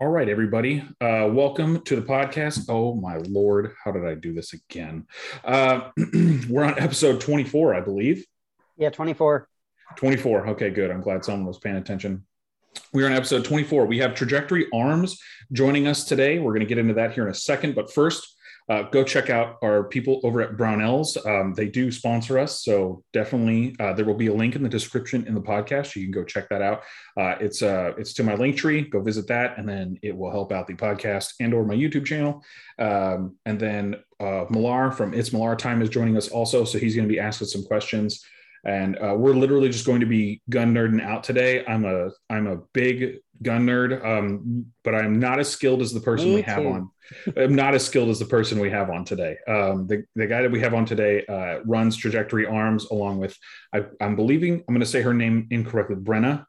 All right, everybody. Uh, welcome to the podcast. Oh, my Lord. How did I do this again? Uh, we're on episode 24, I believe. Yeah, 24. 24. Okay, good. I'm glad someone was paying attention. We're on episode 24. We have Trajectory Arms joining us today. We're going to get into that here in a second. But first, uh, go check out our people over at Brownells. Um, they do sponsor us, so definitely uh, there will be a link in the description in the podcast. You can go check that out. Uh, it's uh, it's to my link tree. Go visit that, and then it will help out the podcast and or my YouTube channel. Um, and then uh, Millar from It's Millar Time is joining us also, so he's going to be asking some questions and uh, we're literally just going to be gun nerding out today. I'm a I'm a big gun nerd, um, but I'm not as skilled as the person Me we have on. I'm not as skilled as the person we have on today. Um, the the guy that we have on today uh, runs Trajectory Arms along with I, am believing I'm going to say her name incorrectly, Brenna.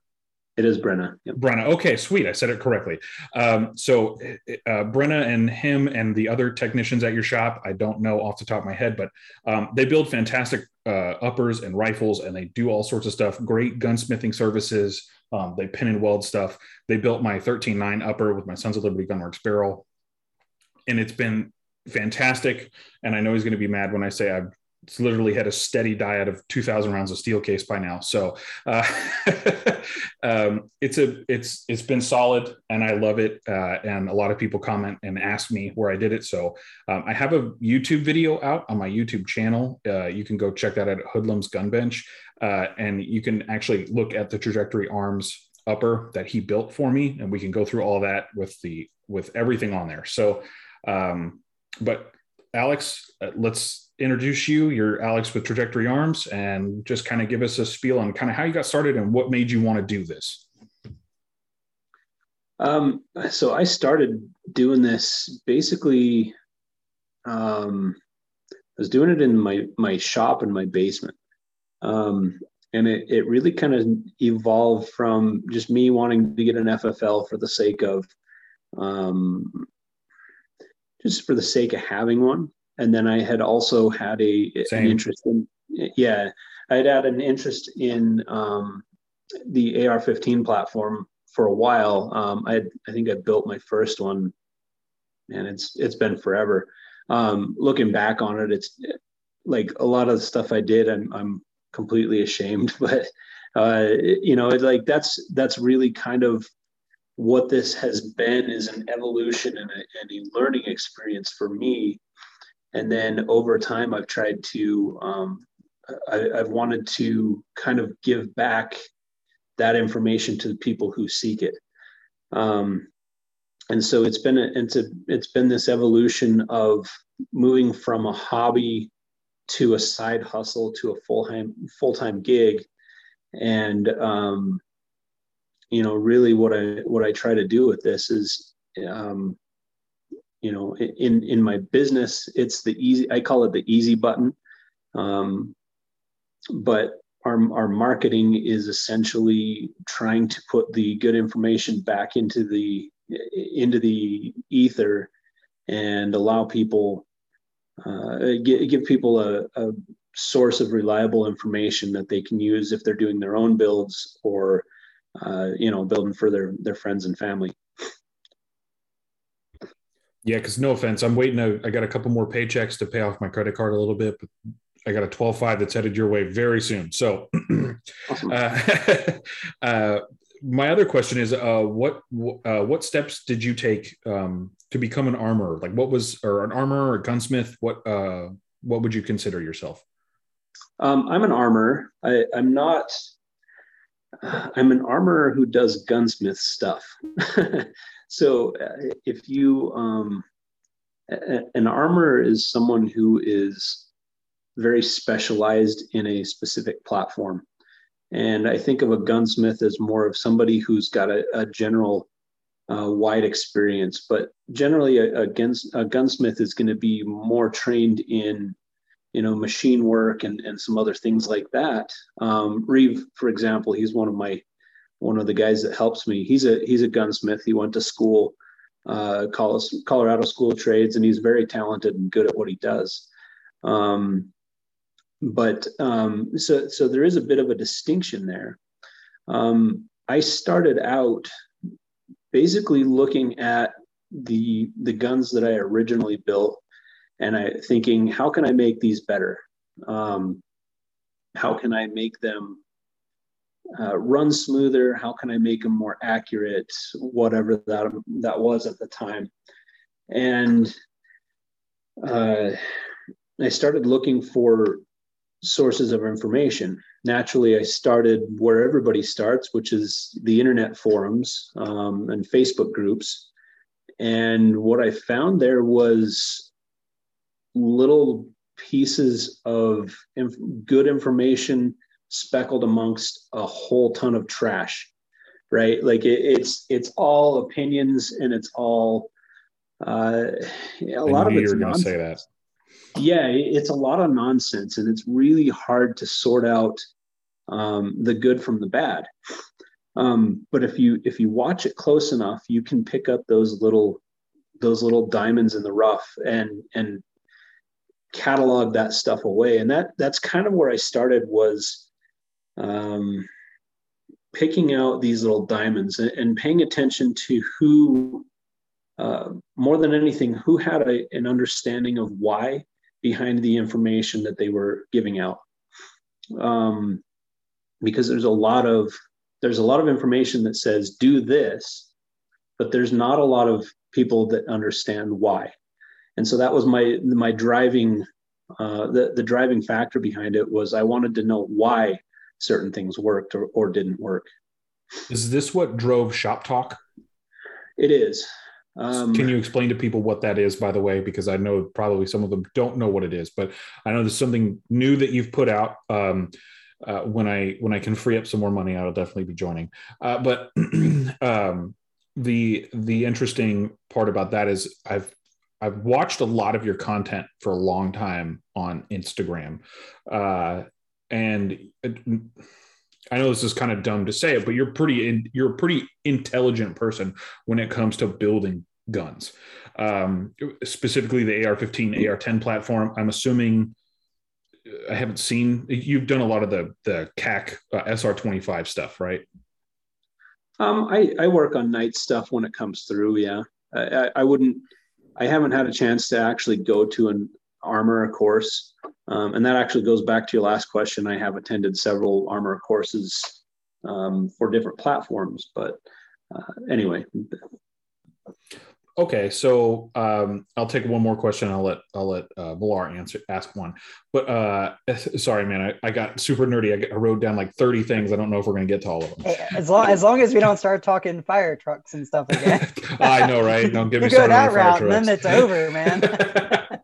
It is Brenna. Yep. Brenna. Okay, sweet. I said it correctly. Um, so uh, Brenna and him and the other technicians at your shop, I don't know off the top of my head, but um, they build fantastic uh, uppers and rifles, and they do all sorts of stuff. Great gunsmithing services. Um, they pin and weld stuff. They built my 13.9 upper with my Sons of Liberty Gunworks barrel, and it's been fantastic. And I know he's going to be mad when I say I've literally had a steady diet of 2000 rounds of steel case by now. So uh, um, it's a it's it's been solid and i love it uh, and a lot of people comment and ask me where i did it. So um, i have a youtube video out on my youtube channel. Uh, you can go check that out at hoodlums gun bench uh, and you can actually look at the trajectory arms upper that he built for me and we can go through all that with the with everything on there. So um, but alex uh, let's introduce you. You're Alex with Trajectory Arms, and just kind of give us a spiel on kind of how you got started and what made you want to do this. Um, so I started doing this basically. Um, I was doing it in my my shop in my basement, um, and it it really kind of evolved from just me wanting to get an FFL for the sake of, um, just for the sake of having one and then I had also had a an interest in yeah I had had an interest in um, the AR-15 platform for a while. Um, I had, I think I built my first one, and it's it's been forever. Um, looking back on it, it's like a lot of the stuff I did, I'm I'm completely ashamed, but uh, you know, it, like that's that's really kind of what this has been is an evolution and a, and a learning experience for me and then over time i've tried to um, I, have wanted to kind of give back that information to the people who seek it. Um, and so it's been a, it's a it's been this evolution of moving from a hobby to a side hustle to a full-time full-time gig. And um, you know really what i what i try to do with this is um, you know in in my business it's the easy i call it the easy button. Um, but our, our marketing is essentially trying to put the good information back into the into the ether and allow people uh, give, give people a, a source of reliable information that they can use if they're doing their own builds or uh, you know building for their their friends and family yeah, because no offense, I'm waiting. To, I got a couple more paychecks to pay off my credit card a little bit, but I got a 12.5 that's headed your way very soon. So, uh, uh, my other question is, uh, what uh, what steps did you take um, to become an armorer? Like, what was or an armorer or a gunsmith? What uh, what would you consider yourself? Um, I'm an armorer. I, I'm not. I'm an armorer who does gunsmith stuff. So uh, if you, um, an armorer is someone who is very specialized in a specific platform. And I think of a gunsmith as more of somebody who's got a, a general uh, wide experience, but generally a, a, guns, a gunsmith is going to be more trained in, you know, machine work and, and some other things like that. Um, Reeve, for example, he's one of my one of the guys that helps me. He's a he's a gunsmith. He went to school, uh, Colorado School of Trades, and he's very talented and good at what he does. Um, but um, so so there is a bit of a distinction there. Um, I started out basically looking at the the guns that I originally built and I thinking, how can I make these better? Um, how can I make them uh, run smoother? How can I make them more accurate? Whatever that that was at the time, and uh, I started looking for sources of information. Naturally, I started where everybody starts, which is the internet forums um, and Facebook groups. And what I found there was little pieces of inf- good information speckled amongst a whole ton of trash right? Like it, it's it's all opinions and it's all uh a I lot of it's going to say that. yeah it's a lot of nonsense and it's really hard to sort out um, the good from the bad. Um, but if you if you watch it close enough you can pick up those little those little diamonds in the rough and and catalog that stuff away. And that that's kind of where i started was um, picking out these little diamonds and, and paying attention to who uh, more than anything who had a, an understanding of why behind the information that they were giving out. Um, because there's a lot of there's a lot of information that says do this but there's not a lot of people that understand why. And so that was my my driving uh, the the driving factor behind it was I wanted to know why certain things worked or, or didn't work. Is this what drove Shop Talk? It is. Um, Can you explain to people what that is, by the way? Because I know probably some of them don't know what it is, but I know there's something new that you've put out. Um, uh, when I when I can free up some more money, I'll definitely be joining. Uh, but um, the the interesting part about that is I've I've watched a lot of your content for a long time on Instagram, uh, and I know this is kind of dumb to say it, but you're pretty in, you're a pretty intelligent person when it comes to building guns, um, specifically the AR-15, AR-10 platform. I'm assuming I haven't seen you've done a lot of the the KAC uh, SR25 stuff, right? Um, I, I work on Knight stuff when it comes through. Yeah, I, I wouldn't I haven't had a chance to actually go to an armor course. Um, and that actually goes back to your last question. I have attended several armor courses um, for different platforms, but uh, anyway. Okay, so um, I'll take one more question. I'll let I'll let uh, Millar answer ask one. But uh, sorry, man, I, I got super nerdy. I, I, wrote down like thirty things. I don't know if we're gonna get to all of them. As long as long as we don't start talking fire trucks and stuff again. I know, right? Don't give me go that route, and then it's over, man.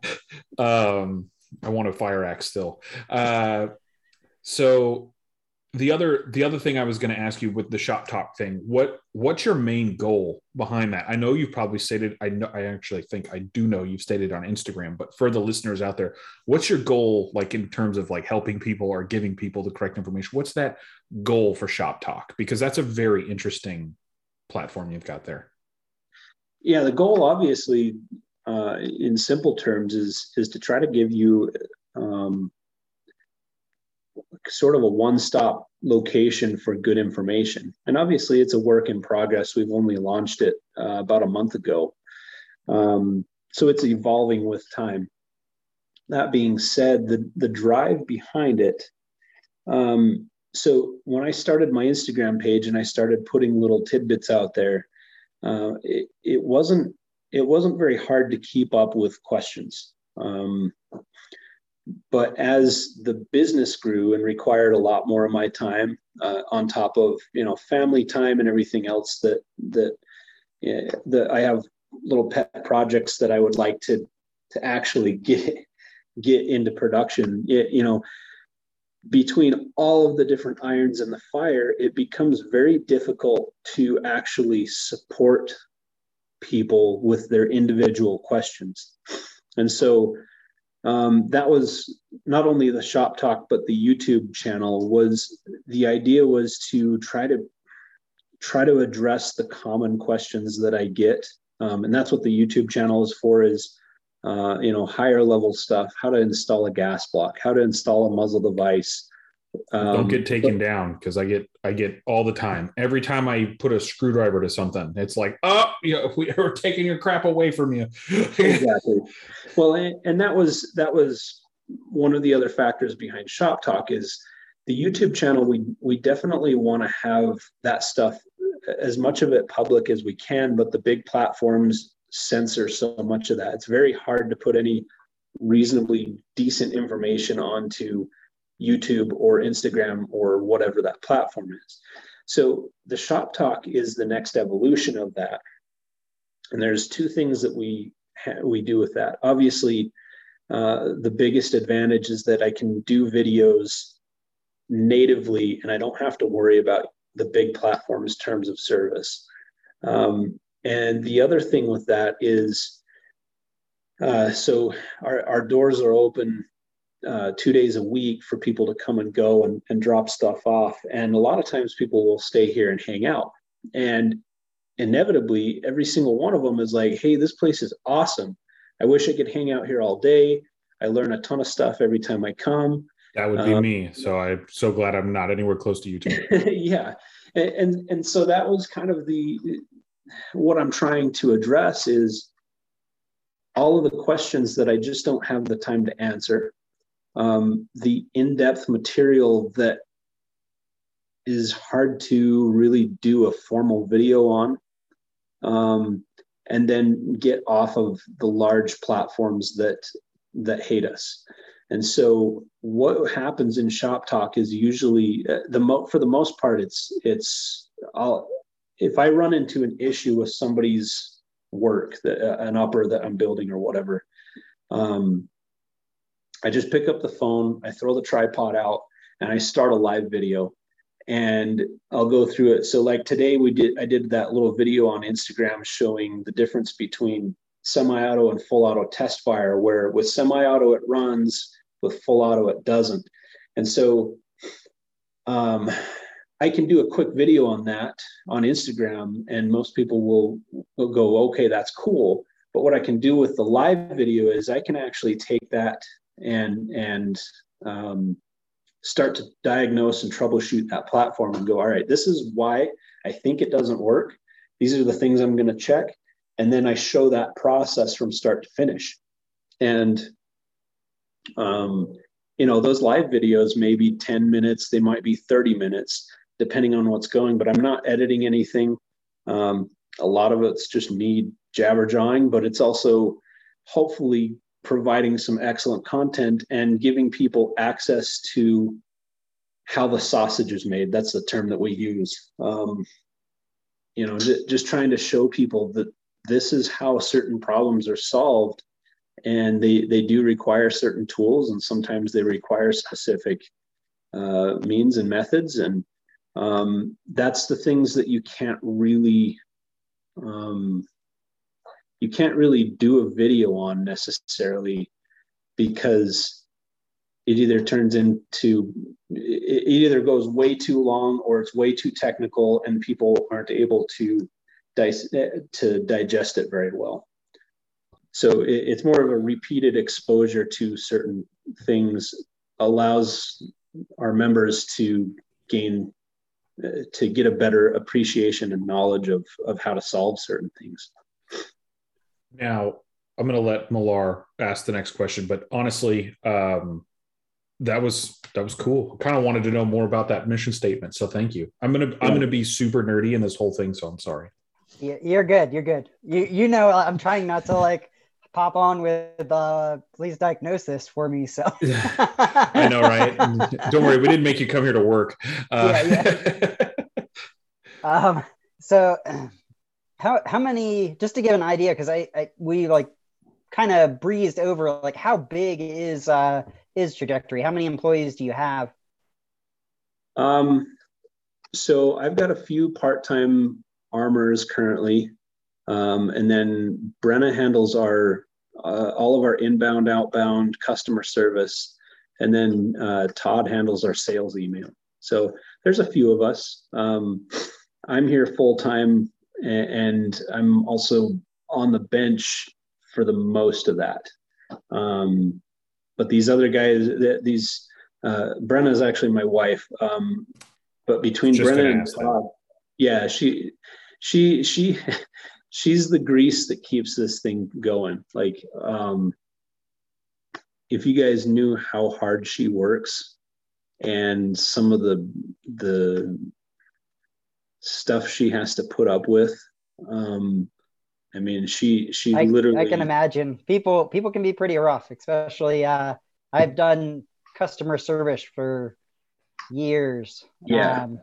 um, I want a fire axe still. Uh, so the other the other thing I was going to ask you with the shop talk thing, what what's your main goal behind that? I know you've probably stated. I know. I actually think I do know you've stated on Instagram. But for the listeners out there, what's your goal like in terms of like helping people or giving people the correct information? What's that goal for Shop Talk? Because that's a very interesting platform you've got there. Yeah, the goal obviously, uh, in simple terms, is is to try to give you. Um, sort of a one-stop location for good information. And obviously, it's a work in progress. We've only launched it uh, about a month ago, um, so it's evolving with time. That being said, the the drive behind it. Um, so when I started my Instagram page and I started putting little tidbits out there, uh, it, it wasn't it wasn't very hard to keep up with questions. Um, but as the business grew and required a lot more of my time uh, on top of you know family time and everything else that that that I have little pet projects that I would like to to actually get get into production it, you know between all of the different irons in the fire it becomes very difficult to actually support people with their individual questions. And so um, that was not only the shop talk but the youtube channel was the idea was to try to try to address the common questions that i get. Um, and that's what the youtube channel is for is uh, you know higher level stuff how to install a gas block how to install a muzzle device Um, Don't get taken down because I get I get all the time. Every time I put a screwdriver to something, it's like, oh, you know, we are taking your crap away from you. exactly. Well, and, and that was that was one of the other factors behind Shop Talk is the YouTube channel. We we definitely want to have that stuff as much of it public as we can, but the big platforms censor so much of that. It's very hard to put any reasonably decent information onto YouTube or Instagram or whatever that platform is. So the shop talk is the next evolution of that. And there's two things that we ha- we do with that. Obviously, uh, the biggest advantage is that I can do videos natively and I don't have to worry about the big platforms terms of service. Um, and the other thing with that is, uh, so our, our doors are open uh, two days a week for people to come and go and, and drop stuff off. And a lot of times people will stay here and hang out. And inevitably, every single one of them is like, hey, this place is awesome. I wish I could hang out here all day. I learn a ton of stuff every time I come. That would be um, me. So I'm so glad I'm not anywhere close to YouTube. yeah. And, and and so that was kind of the what I'm trying to address is all of the questions that I just don't have the time to answer. Um, the in-depth material that is hard to really do a formal video on. Um, and then get off of the large platforms that that hate us. And so what happens in shop talk is usually uh, the mo- for the most part it's it's I'll if I run into an issue with somebody's work uh, an upper that I'm building or whatever um, I just pick up the phone, I throw the tripod out and I start a live video and I'll go through it. So like today we did I did that little video on Instagram showing the difference between semi-auto and full auto test fire where with semi-auto it runs with full auto it doesn't and so um, i can do a quick video on that on instagram and most people will, will go okay that's cool but what i can do with the live video is i can actually take that and and um, start to diagnose and troubleshoot that platform and go all right this is why i think it doesn't work these are the things i'm going to check and then I show that process from start to finish. And um, you know, those live videos may be 10 minutes, they might be 30 minutes, depending on what's going, but I'm not editing anything. Um, a lot of it's just me jabber jawing, but it's also hopefully providing some excellent content and giving people access to how the sausage is made. That's the term that we use. Um, you know, just trying to show people that this is how certain problems are solved and they they do require certain tools and sometimes they require specific uh, means and methods and um, that's the things that you can't really um, you can't really do a video on necessarily because it either turns into it either goes way too long or it's way too technical and people aren't able to to digest it very well. So it's more of a repeated exposure to certain things allows our members to gain uh, to get a better appreciation and knowledge of of how to solve certain things. Now, I'm going to let Millar ask the next question, but honestly, um, that was that was cool. Kind of wanted to know more about that mission statement, so thank you. I'm gonna. I'm gonna be super nerdy in this whole thing, so I'm sorry. You're good. You're good. You you know I'm trying not to like pop on with uh please diagnose this for me. So I know, right? Don't worry, we didn't make you come here to work. Uh, yeah, yeah. um. So how how many? Just to give an idea, because I, I we like kind of breezed over like how big is uh is trajectory? How many employees do you have? Um. So I've got a few part-time armors currently. Um, and then Brenna handles our uh, all of our inbound, outbound customer service, and then uh, Todd handles our sales email. So there's a few of us. Um, I'm here full time, and I'm also on the bench for the most of that. Um, but these other guys, these uh, Brenna is actually my wife. Um, but between Just Brenna and. Todd, yeah, she, she, she, she's the grease that keeps this thing going. Like, um, if you guys knew how hard she works and some of the the stuff she has to put up with, um, I mean, she she I, literally. I can imagine people people can be pretty rough, especially uh, I've done customer service for years. Yeah. Um,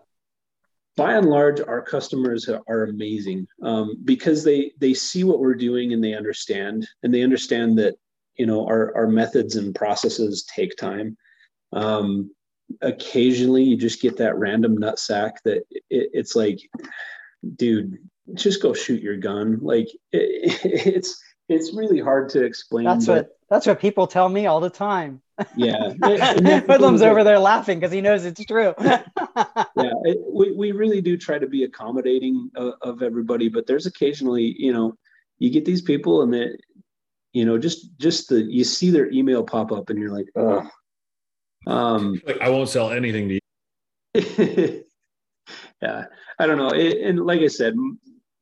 by and large our customers are amazing um, because they they see what we're doing and they understand and they understand that you know our, our methods and processes take time um, occasionally you just get that random nut sack that it, it's like dude just go shoot your gun like it, it's it's really hard to explain that's but what that's what people tell me all the time. yeah Hoodlum's over there laughing because he knows it's true. yeah it, we, we really do try to be accommodating of, of everybody but there's occasionally you know you get these people and that you know just just the you see their email pop up and you're like oh um Like, I won't sell anything to you. yeah i don't know. It, and like i said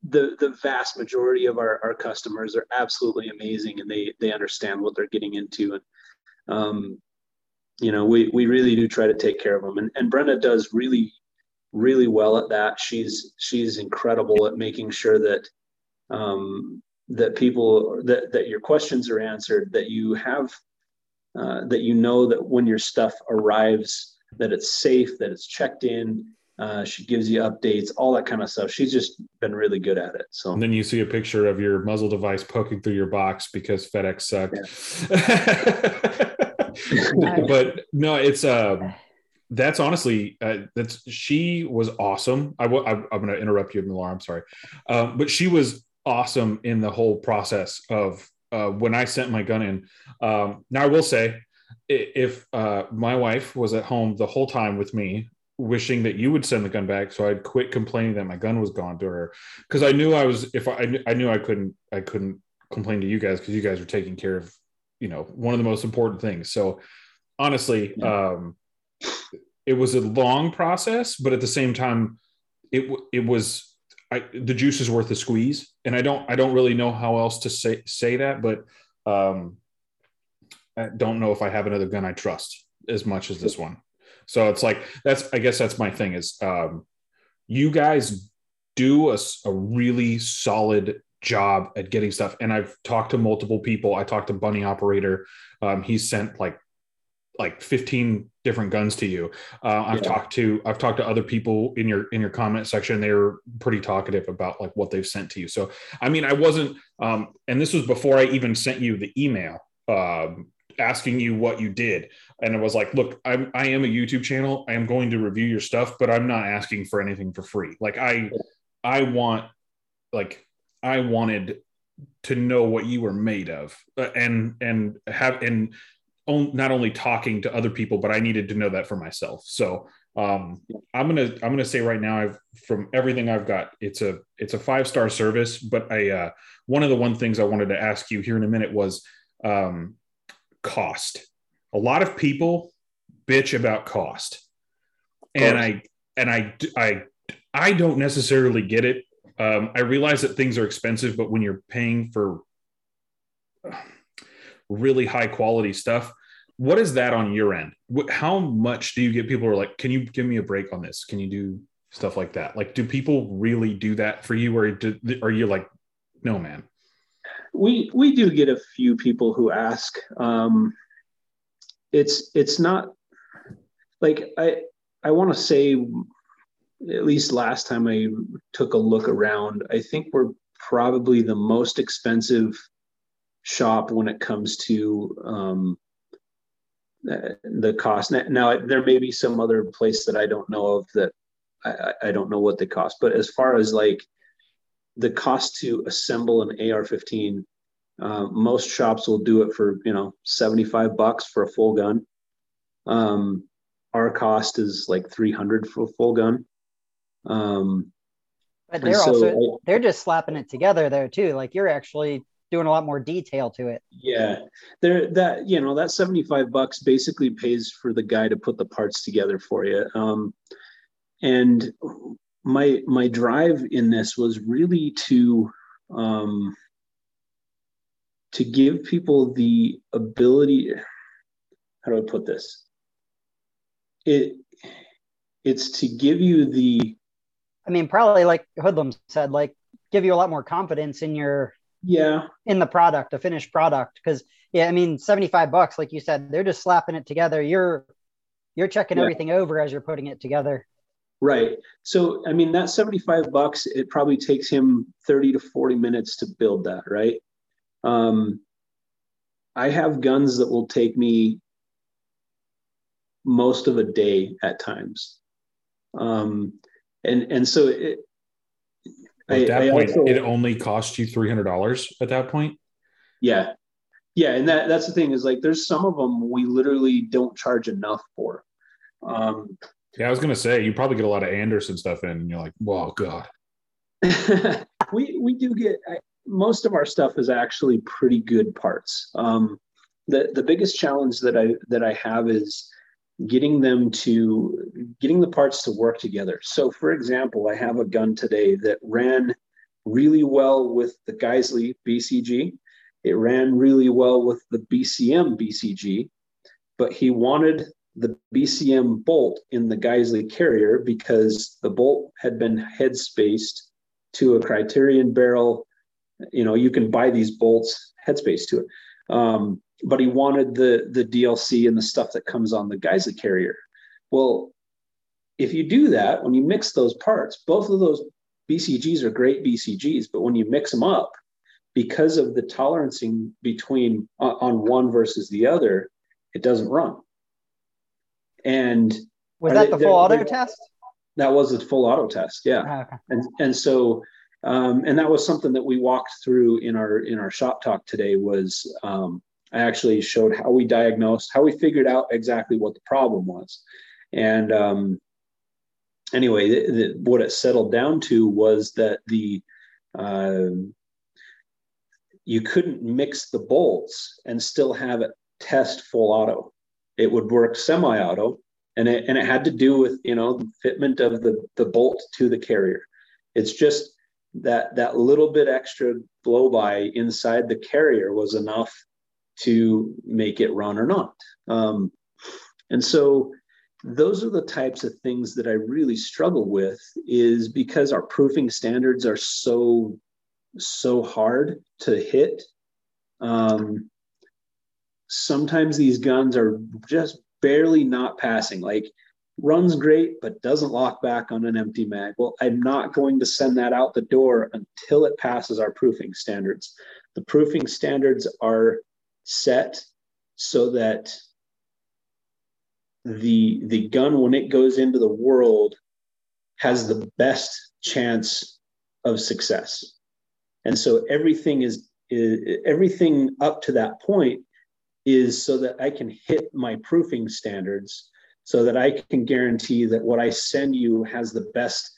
the the vast majority of our, our customers are absolutely amazing and they they understand what they're getting into. And um you know we we really do try to take care of them. And, and Brenna does really really well at that. She's she's incredible at making sure that um that people that that your questions are answered that you have uh, that you know that when your stuff arrives that it's safe that it's checked in uh, she gives you updates all that kind of stuff she's just been really good at it so And then you see a picture of your muzzle device poking through your box because FedEx sucked. but no, it's um that's honestly uh, that's she was awesome. I will. I'm, I'm going to interrupt you, Millar. I'm sorry, um, but she was awesome in the whole process of uh, when I sent my gun in. Um, now I will say, if uh, my wife was at home the whole time with me, wishing that you would send the gun back, so I'd quit complaining that my gun was gone to her, because I knew I was if I, I knew- I couldn't I couldn't complain to you guys because you guys were taking care of you know one of the most important things. So honestly, um, it was a long process, but at the same time, it it was I, the juice is worth the squeeze, and I don't I don't really know how else to say say that, but um, I don't know if I have another gun I trust as much as this one. So it's like that's I guess that's my thing is um, you guys do a really solid job at getting stuff, and I've talked to multiple people. I talked to Bunny Operator. Um, he sent like like 15 different guns to you. Uh, I've Yeah. talked to I've talked to other people in your in your comment section. They were pretty talkative about like what they've sent to you. So I mean, I wasn't, um, and this was before I even sent you the email um, asking you what you did. And it was like, look, I'm I am a YouTube channel. I am going to review your stuff, but I'm not asking for anything for free. Like I I want like I wanted to know what you were made of uh, and and have and on, not only talking to other people but i needed to know that for myself. So um i'm gonna i'm gonna say right now i've from everything i've got it's a it's a five star service but i uh one of the one things i wanted to ask you here in a minute was um cost. A lot of people bitch about cost. And i and i i i don't necessarily get it. Um, I realize that things are expensive, but when you're paying for really high quality stuff, what is that on your end? How much do you get people are like, can you give me a break on this? Can you do stuff like that? Like, do people really do that for you, or do, are you like, no, man? we we do get a few people who ask um it's it's not like i i want to say at least last time i took a look around i think we're probably the most expensive shop when it comes to um the cost now there may be some other place that i don't know of that I, I don't know what they cost but as far as like the cost to assemble an AR-15. Uh, most shops will do it for you know 75 bucks for a full gun. Um, our cost is like 300 for a full gun. Um, But they're so also they're just slapping it together there too. Like you're actually doing a lot more detail to it. Yeah, there that you know that seventy five bucks basically pays for the guy to put the parts together for you. Um, and my my drive in this was really to um, to give people the ability. How do I put this? It it's to give you the. I mean, probably like Hoodlum said, like give you a lot more confidence in your yeah in the product, a finished product. Because yeah, I mean, seventy five bucks, like you said, they're just slapping it together. You're you're checking yeah. everything over as you're putting it together. Right. So, I mean, that 75 bucks, it probably takes him 30 to 40 minutes to build that, right? Um, I have guns that will take me most of a day at times. Um, and, and so it, at that I point, also, it only cost you $300 at that point. Yeah. Yeah. And that, that's the thing is like, there's some of them we literally don't charge enough for. Um, yeah, I was gonna say you probably get a lot of Anderson stuff in, and you're like, "Whoa, god." we we do get I, most of our stuff is actually pretty good parts. Um, the the biggest challenge that I that I have is getting them to getting the parts to work together. So, for example, I have a gun today that ran really well with the Geissele BCG. It ran really well with the BCM BCG, but he wanted the BCM bolt in the Geissele carrier because the bolt had been head spaced to a Criterion barrel. You know, you can buy these bolts headspace to it. Um, but he wanted the the DLC and the stuff that comes on the Geissele carrier. Well, if you do that, when you mix those parts, both of those BCGs are great BCGs, but when you mix them up, because of the tolerancing between uh, on one versus the other, it doesn't run. And was that they, the full auto test? That was a full auto test, yeah. Oh, okay. And and so um, and that was something that we walked through in our in our shop talk today was um, I actually showed how we diagnosed, how we figured out exactly what the problem was. And um, anyway, what it settled down to was that the uh, you couldn't mix the bolts and still have it test full auto it would work semi-auto and it, and it had to do with you know the fitment of the the bolt to the carrier it's just that that little bit extra blow by inside the carrier was enough to make it run or not um, and so those are the types of things that i really struggle with is because our proofing standards are so so hard to hit um, sometimes these guns are just barely not passing. Like runs great, but doesn't lock back on an empty mag. Well, I'm not going to send that out the door until it passes our proofing standards. The proofing standards are set so that the the gun when it goes into the world has the best chance of success. And so everything is, is everything up to that point is so that I can hit my proofing standards so that I can guarantee that what I send you has the best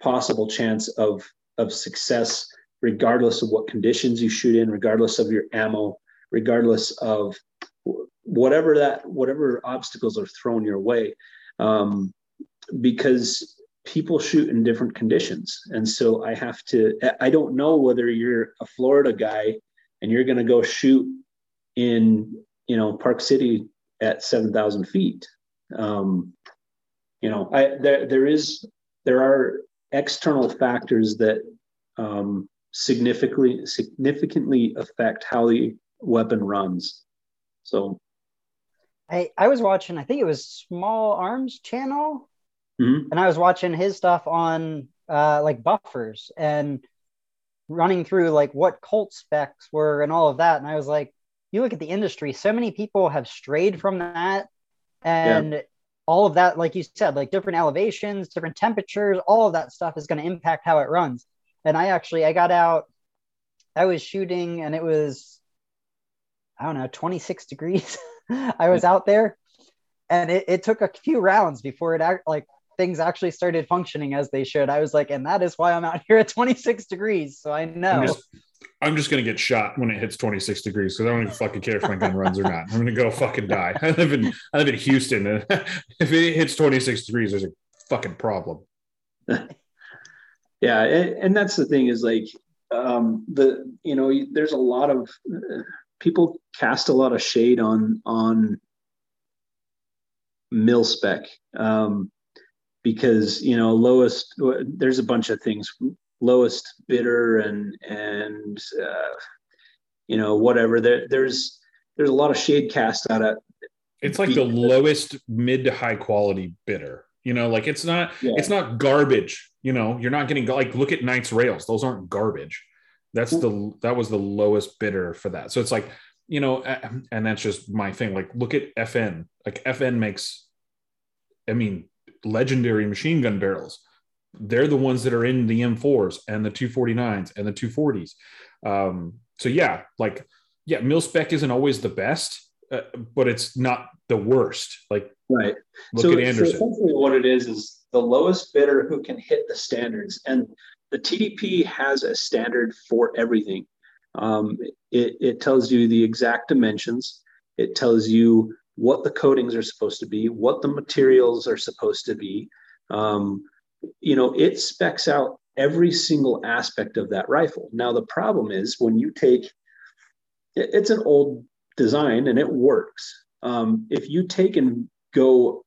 possible chance of, of success, regardless of what conditions you shoot in, regardless of your ammo, regardless of whatever that whatever obstacles are thrown your way. Um, because people shoot in different conditions. And so I have to, I don't know whether you're a Florida guy and you're going to go shoot in you know Park City at seven thousand feet. Um, you know, I, there there is there are external factors that um, significantly significantly affect how the weapon runs. So, I I was watching. I think it was Small Arms Channel, mm-hmm. and I was watching his stuff on uh, like buffers and running through like what Colt specs were and all of that. And I was like, you look at the industry, so many people have strayed from that. And yeah. all of that, like you said, like different elevations, different temperatures, all of that stuff is going to impact how it runs. And I actually, I got out, I was shooting and it was, I don't know, 26 degrees. I was out there and it, it took a few rounds before it act like things actually started functioning as they should. I was like, and that is why I'm out here at 26 degrees. So I know. I'm just, I'm just gonna get shot when it hits 26 degrees because I don't even fucking care if my gun runs or not. I'm gonna go fucking die. I live in I live in Houston, and if it hits 26 degrees, there's a fucking problem. yeah, and, and that's the thing is like um, the you know there's a lot of uh, people cast a lot of shade on on mil spec um, because you know lowest there's a bunch of things lowest bidder and and uh, you know whatever there there's there's a lot of shade cast out it it's like the lowest mid to high quality bidder you know like it's not yeah. it's not garbage you know you're not getting like look at Knight's rails those aren't garbage that's the that was the lowest bidder for that so it's like you know and that's just my thing like look at fn like fn makes i mean legendary machine gun barrels they're the ones that are in the M4s and the 249s and the 240s. Um, so yeah, like yeah, mil spec isn't always the best, uh, but it's not the worst. Like right. Look so, at Anderson. So essentially, what it is is the lowest bidder who can hit the standards, and the TDP has a standard for everything. Um, it, it tells you the exact dimensions. It tells you what the coatings are supposed to be, what the materials are supposed to be. Um, you know, it specs out every single aspect of that rifle. Now, the problem is when you take it's an old design and it works. Um, if you take and go,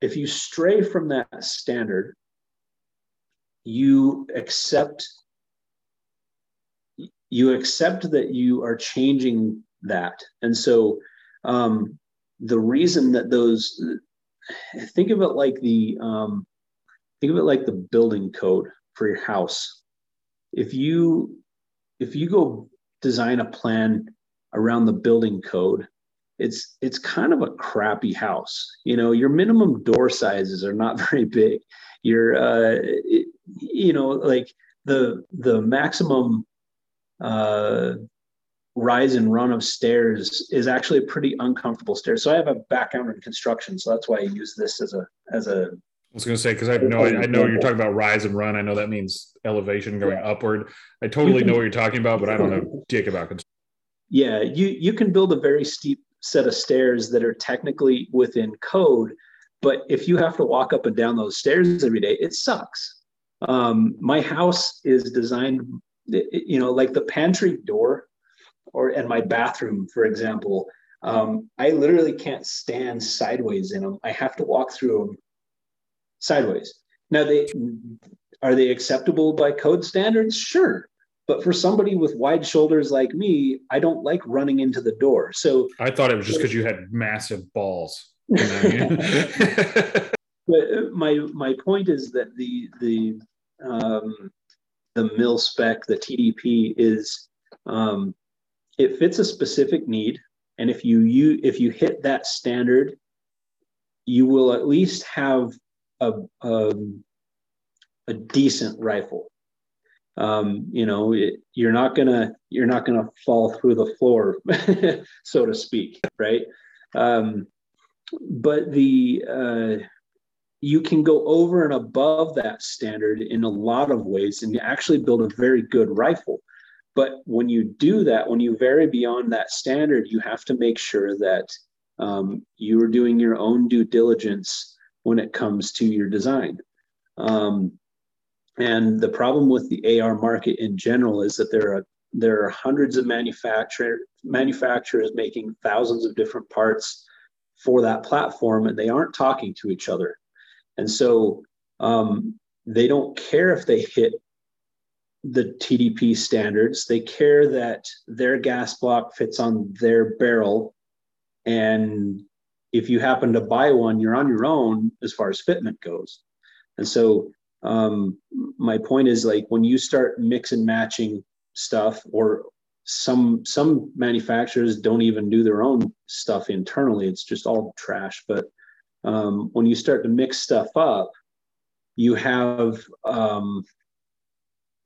if you stray from that standard, you accept you accept that you are changing that. And so um, the reason that those think of it like the um, think of it like the building code for your house. If you if you go design a plan around the building code it's it's kind of a crappy house. You know your minimum door sizes are not very big. Your uh it, you know like the the maximum uh rise and run of stairs is actually a pretty uncomfortable stair so i have a background in construction so that's why i use this as a as a I was going to say because I know I, know you're talking about rise and run. I know that means elevation going yeah. upward. I totally know what you're talking about, but I don't know dick about. Yeah, you you can build a very steep set of stairs that are technically within code, but if you have to walk up and down those stairs every day, it sucks. Um, my house is designed, you know, like the pantry door, or and my bathroom, for example. Um, I literally can't stand sideways in them. I have to walk through them sideways. Now they are they acceptable by code standards? Sure. But for somebody with wide shoulders like me, I don't like running into the door. So I thought it was just because you had massive balls. but my my point is that the the um, the mil spec, the TDP is um, it fits a specific need, and if you you if you hit that standard, you will at least have a, a, a decent rifle. Um, you know, it, you're not gonna you're not gonna fall through the floor, so to speak, right? Um, but the uh, you can go over and above that standard in a lot of ways and actually build a very good rifle. But when you do that, when you vary beyond that standard, you have to make sure that um, you are doing your own due diligence when it comes to your design. Um, and the problem with the AR market in general is that there are there are hundreds of manufacturer manufacturers making thousands of different parts for that platform, and they aren't talking to each other. And so um, they don't care if they hit the TDP standards. They care that their gas block fits on their barrel and if you happen to buy one, you're on your own as far as fitment goes. And so um, my point is like when you start mix and matching stuff or some some manufacturers don't even do their own stuff internally it's just all trash but um, when you start to mix stuff up you have um,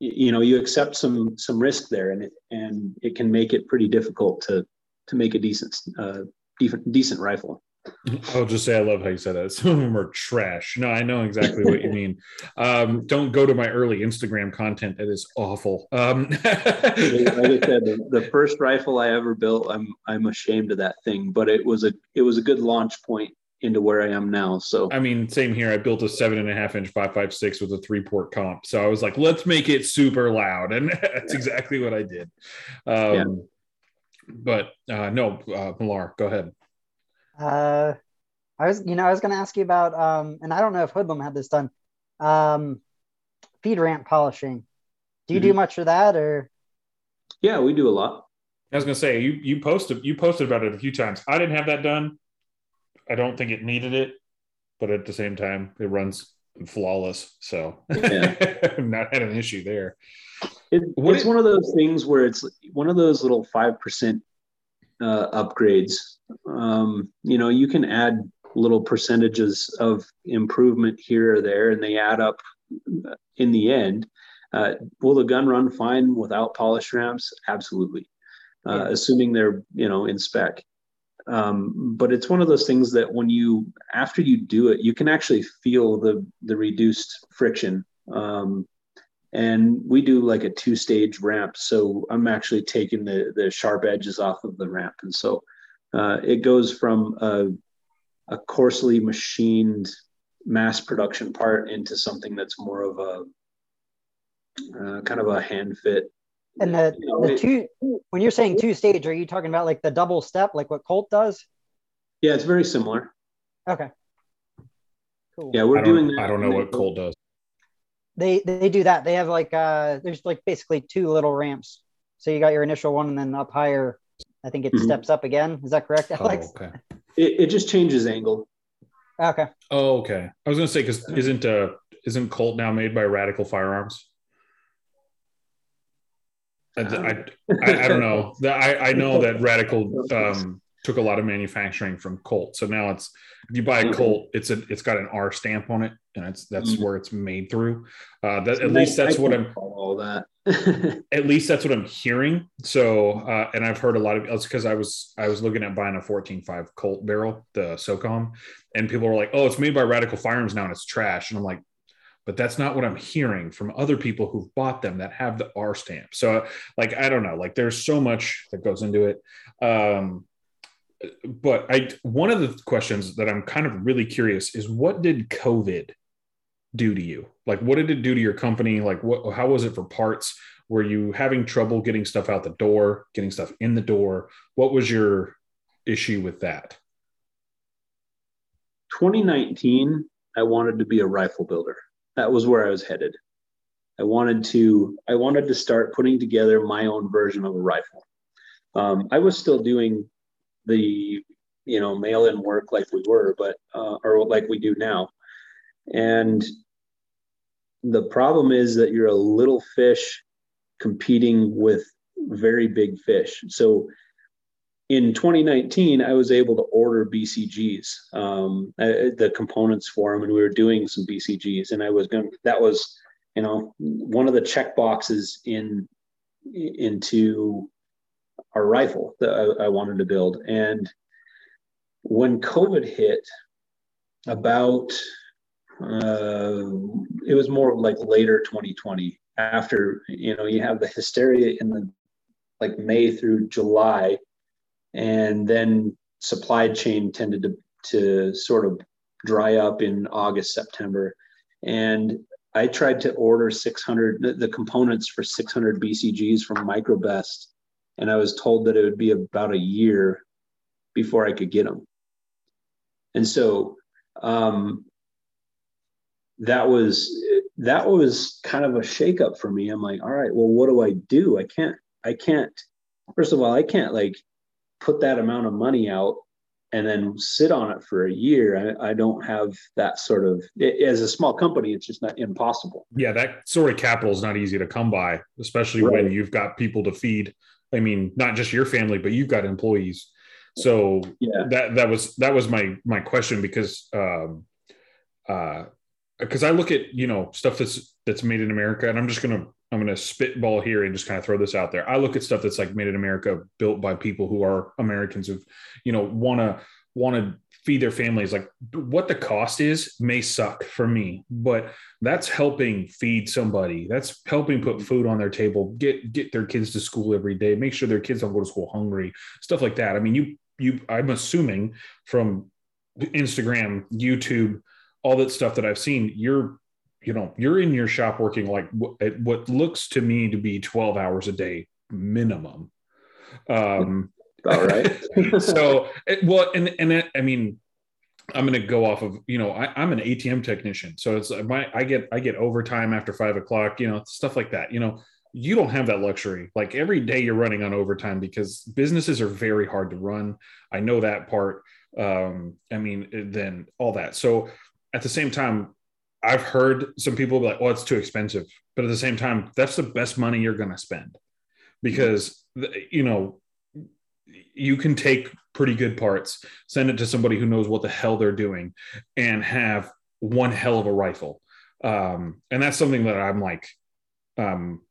you know you accept some some risk there and it and it can make it pretty difficult to to make a decent uh, decent decent rifle I'll just say I love how you said that. Some of them are trash. No, I know exactly what you mean. Um, don't go to my early Instagram content. It is awful. Um, like I said, the, the, first rifle I ever built, I'm I'm ashamed of that thing, but it was a it was a good launch point into where I am now. So I mean, same here. I built a seven and a half inch five five six with a three port comp. So I was like, let's make it super loud, and that's yeah. exactly what I did. Um, yeah. But uh, no, uh, Millar, go ahead. Uh, I was, you know, I was going to ask you about, um, and I don't know if Hoodlum had this done, um, feed ramp polishing. Do you mm-hmm. do much of that, or? Yeah, we do a lot. I was going to say you you posted you posted about it a few times. I didn't have that done. I don't think it needed it, but at the same time, it runs flawless. So yeah. I've not had an issue there. It, it's it, one of those things where it's one of those little five percent uh, upgrades. Um, you know, you can add little percentages of improvement here or there, and they add up in the end. Uh, will the gun run fine without polished ramps? Absolutely, uh, yeah. assuming they're you know in spec. Um, but it's one of those things that when you after you do it, you can actually feel the the reduced friction. Um, and we do like a two stage ramp so i'm actually taking the the sharp edges off of the ramp and so uh, it goes from a, a coarsely machined mass production part into something that's more of a uh, kind of a hand fit and the, you know, the it, two when you're saying two stage are you talking about like the double step like what colt does yeah it's very similar okay cool yeah we're doing that i don't know what colt does they they do that. They have like uh there's like basically two little ramps. So you got your initial one and then up higher, I think it mm-hmm. steps up again. Is that correct, oh, Alex? Oh, okay. It, it just changes angle. Okay. Oh, okay. I was gonna say because isn't uh isn't Colt now made by Radical Firearms? I, I, I, don't know. I, I know that Radical um, took a lot of manufacturing from Colt. So now it's if you buy a Colt, it's a it's got an R stamp on it, and it's that's mm-hmm. where it's made through. Uh, that, at least that's what I'm. All that. at least that's what I'm hearing. So, uh, and I've heard a lot of it's because I was I was looking at buying a 14.5 Colt barrel, the SOCOM, and people were like, "Oh, it's made by Radical Firearms now, and it's trash." And I'm like, but that's not what I'm hearing from other people who've bought them that have the R stamp. So, like, I don't know. Like, there's so much that goes into it. Um, but I one of the questions that I'm kind of really curious is what did COVID do to you? Like, what did it do to your company? Like, what how was it for parts? Were you having trouble getting stuff out the door, getting stuff in the door? What was your issue with that? 2019, I wanted to be a rifle builder. That was where I was headed. I wanted to I wanted to start putting together my own version of a rifle. Um, I was still doing the you know mail-in work like we were, but uh, or like we do now. And the problem is that you're a little fish competing with very big fish. So in 2019, I was able to order BCGs, um, uh, the components for them, and we were doing some BCGs. And I was going. That was, you know, one of the check boxes in into our rifle that I, I wanted to build. And when COVID hit, about uh, it was more like later 2020 after you know you have the hysteria in the like May through July, and then supply chain tended to to sort of dry up in August September, and I tried to order 600 the, components for 600 BCGs from Microbest and I was told that it would be about a year before I could get them. And so um, that was that was kind of a shakeup for me. I'm like, all right, well, what do I do? I can't, I can't. First of all, I can't like put that amount of money out and then sit on it for a year. I, I don't have that sort of it, as a small company. It's just not impossible. Yeah, that sort of capital is not easy to come by, especially right. when you've got people to feed I mean, not just your family, but you've got employees. So yeah. that that was that was my my question because um uh because I look at you know stuff that's that's made in America, and I'm just gonna I'm gonna spitball here and just kind of throw this out there. I look at stuff that's like made in America, built by people who are Americans who, you know, want to feed their families. Like what the cost is may suck for me but that's helping feed somebody. That's helping put food on their table get get their kids to school every day make sure their kids don't go to school hungry stuff like that. I mean you you i'm assuming from instagram youtube all that stuff that i've seen you're you know you're in your shop working like what, what looks to me to be 12 hours a day minimum. Um all right. so well and and it, i mean i'm going to go off of you know I, i'm an atm technician. So it's my i get i get overtime after five o'clock you know stuff like that. You know you don't have that luxury. Like every day you're running on overtime because businesses are very hard to run. I know that part. Um i mean then all that. So at the same time I've heard some people be like, "Oh, it's too expensive," but at the same time, that's the best money you're going to spend because you know you can take pretty good parts, send it to somebody who knows what the hell they're doing, and have one hell of a rifle. Um, and that's something that I'm like, um,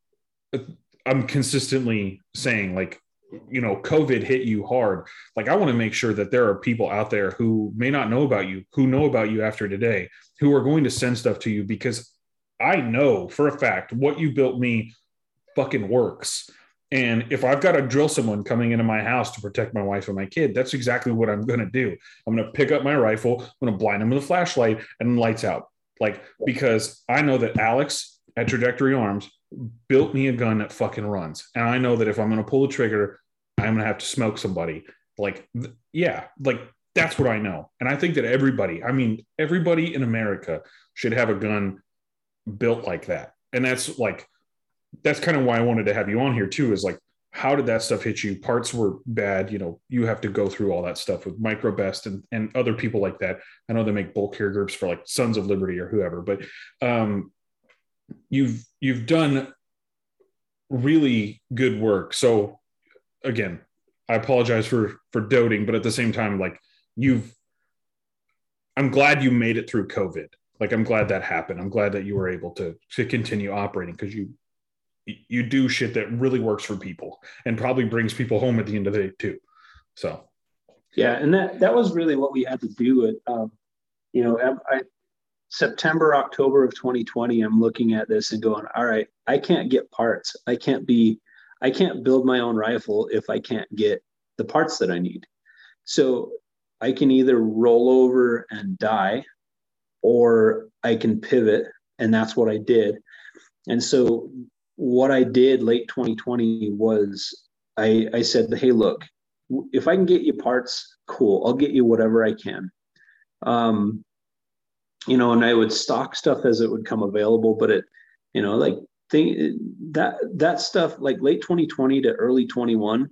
I'm consistently saying like you know covid hit you hard like i want to make sure that there are people out there who may not know about you who know about you after today who are going to send stuff to you because i know for a fact what you built me fucking works. And if i've got to drill someone coming into my house to protect my wife and my kid that's exactly what i'm going to do. I'm going to pick up my rifle i'm going to blind them with a flashlight and lights out. Like because i know that alex at trajectory arms built me a gun that fucking runs. And I know that if I'm going to pull the trigger, I'm going to have to smoke somebody. Like, yeah, like that's what I know. And I think that everybody, I mean, everybody in America should have a gun built like that. And that's like, that's kind of why I wanted to have you on here too, is like, how did that stuff hit you? Parts were bad. You know, you have to go through all that stuff with Microbest and, and other people like that. I know they make bolt carrier groups for like Sons of Liberty or whoever, but um, you've you've done really good work. So again, I apologize for for doting, but at the same time, like you've I'm glad you made it through COVID. Like I'm glad that happened. I'm glad that you were able to to continue operating because you you do shit that really works for people and probably brings people home at the end of the day too. So yeah, and that that was really what we had to do. It um, you know I September, October of 2020, I'm looking at this and going, all right, I can't get parts. I can't be, I can't build my own rifle if I can't get the parts that I need. So I can either roll over and die or I can pivot. And that's what I did. And so what I did late 2020 was I, I said, hey, look, if I can get you parts, cool. I'll get you whatever I can. Um, you know, and I would stock stuff as it would come available, but it, you know, like thing that that stuff like late 2020 to early 21,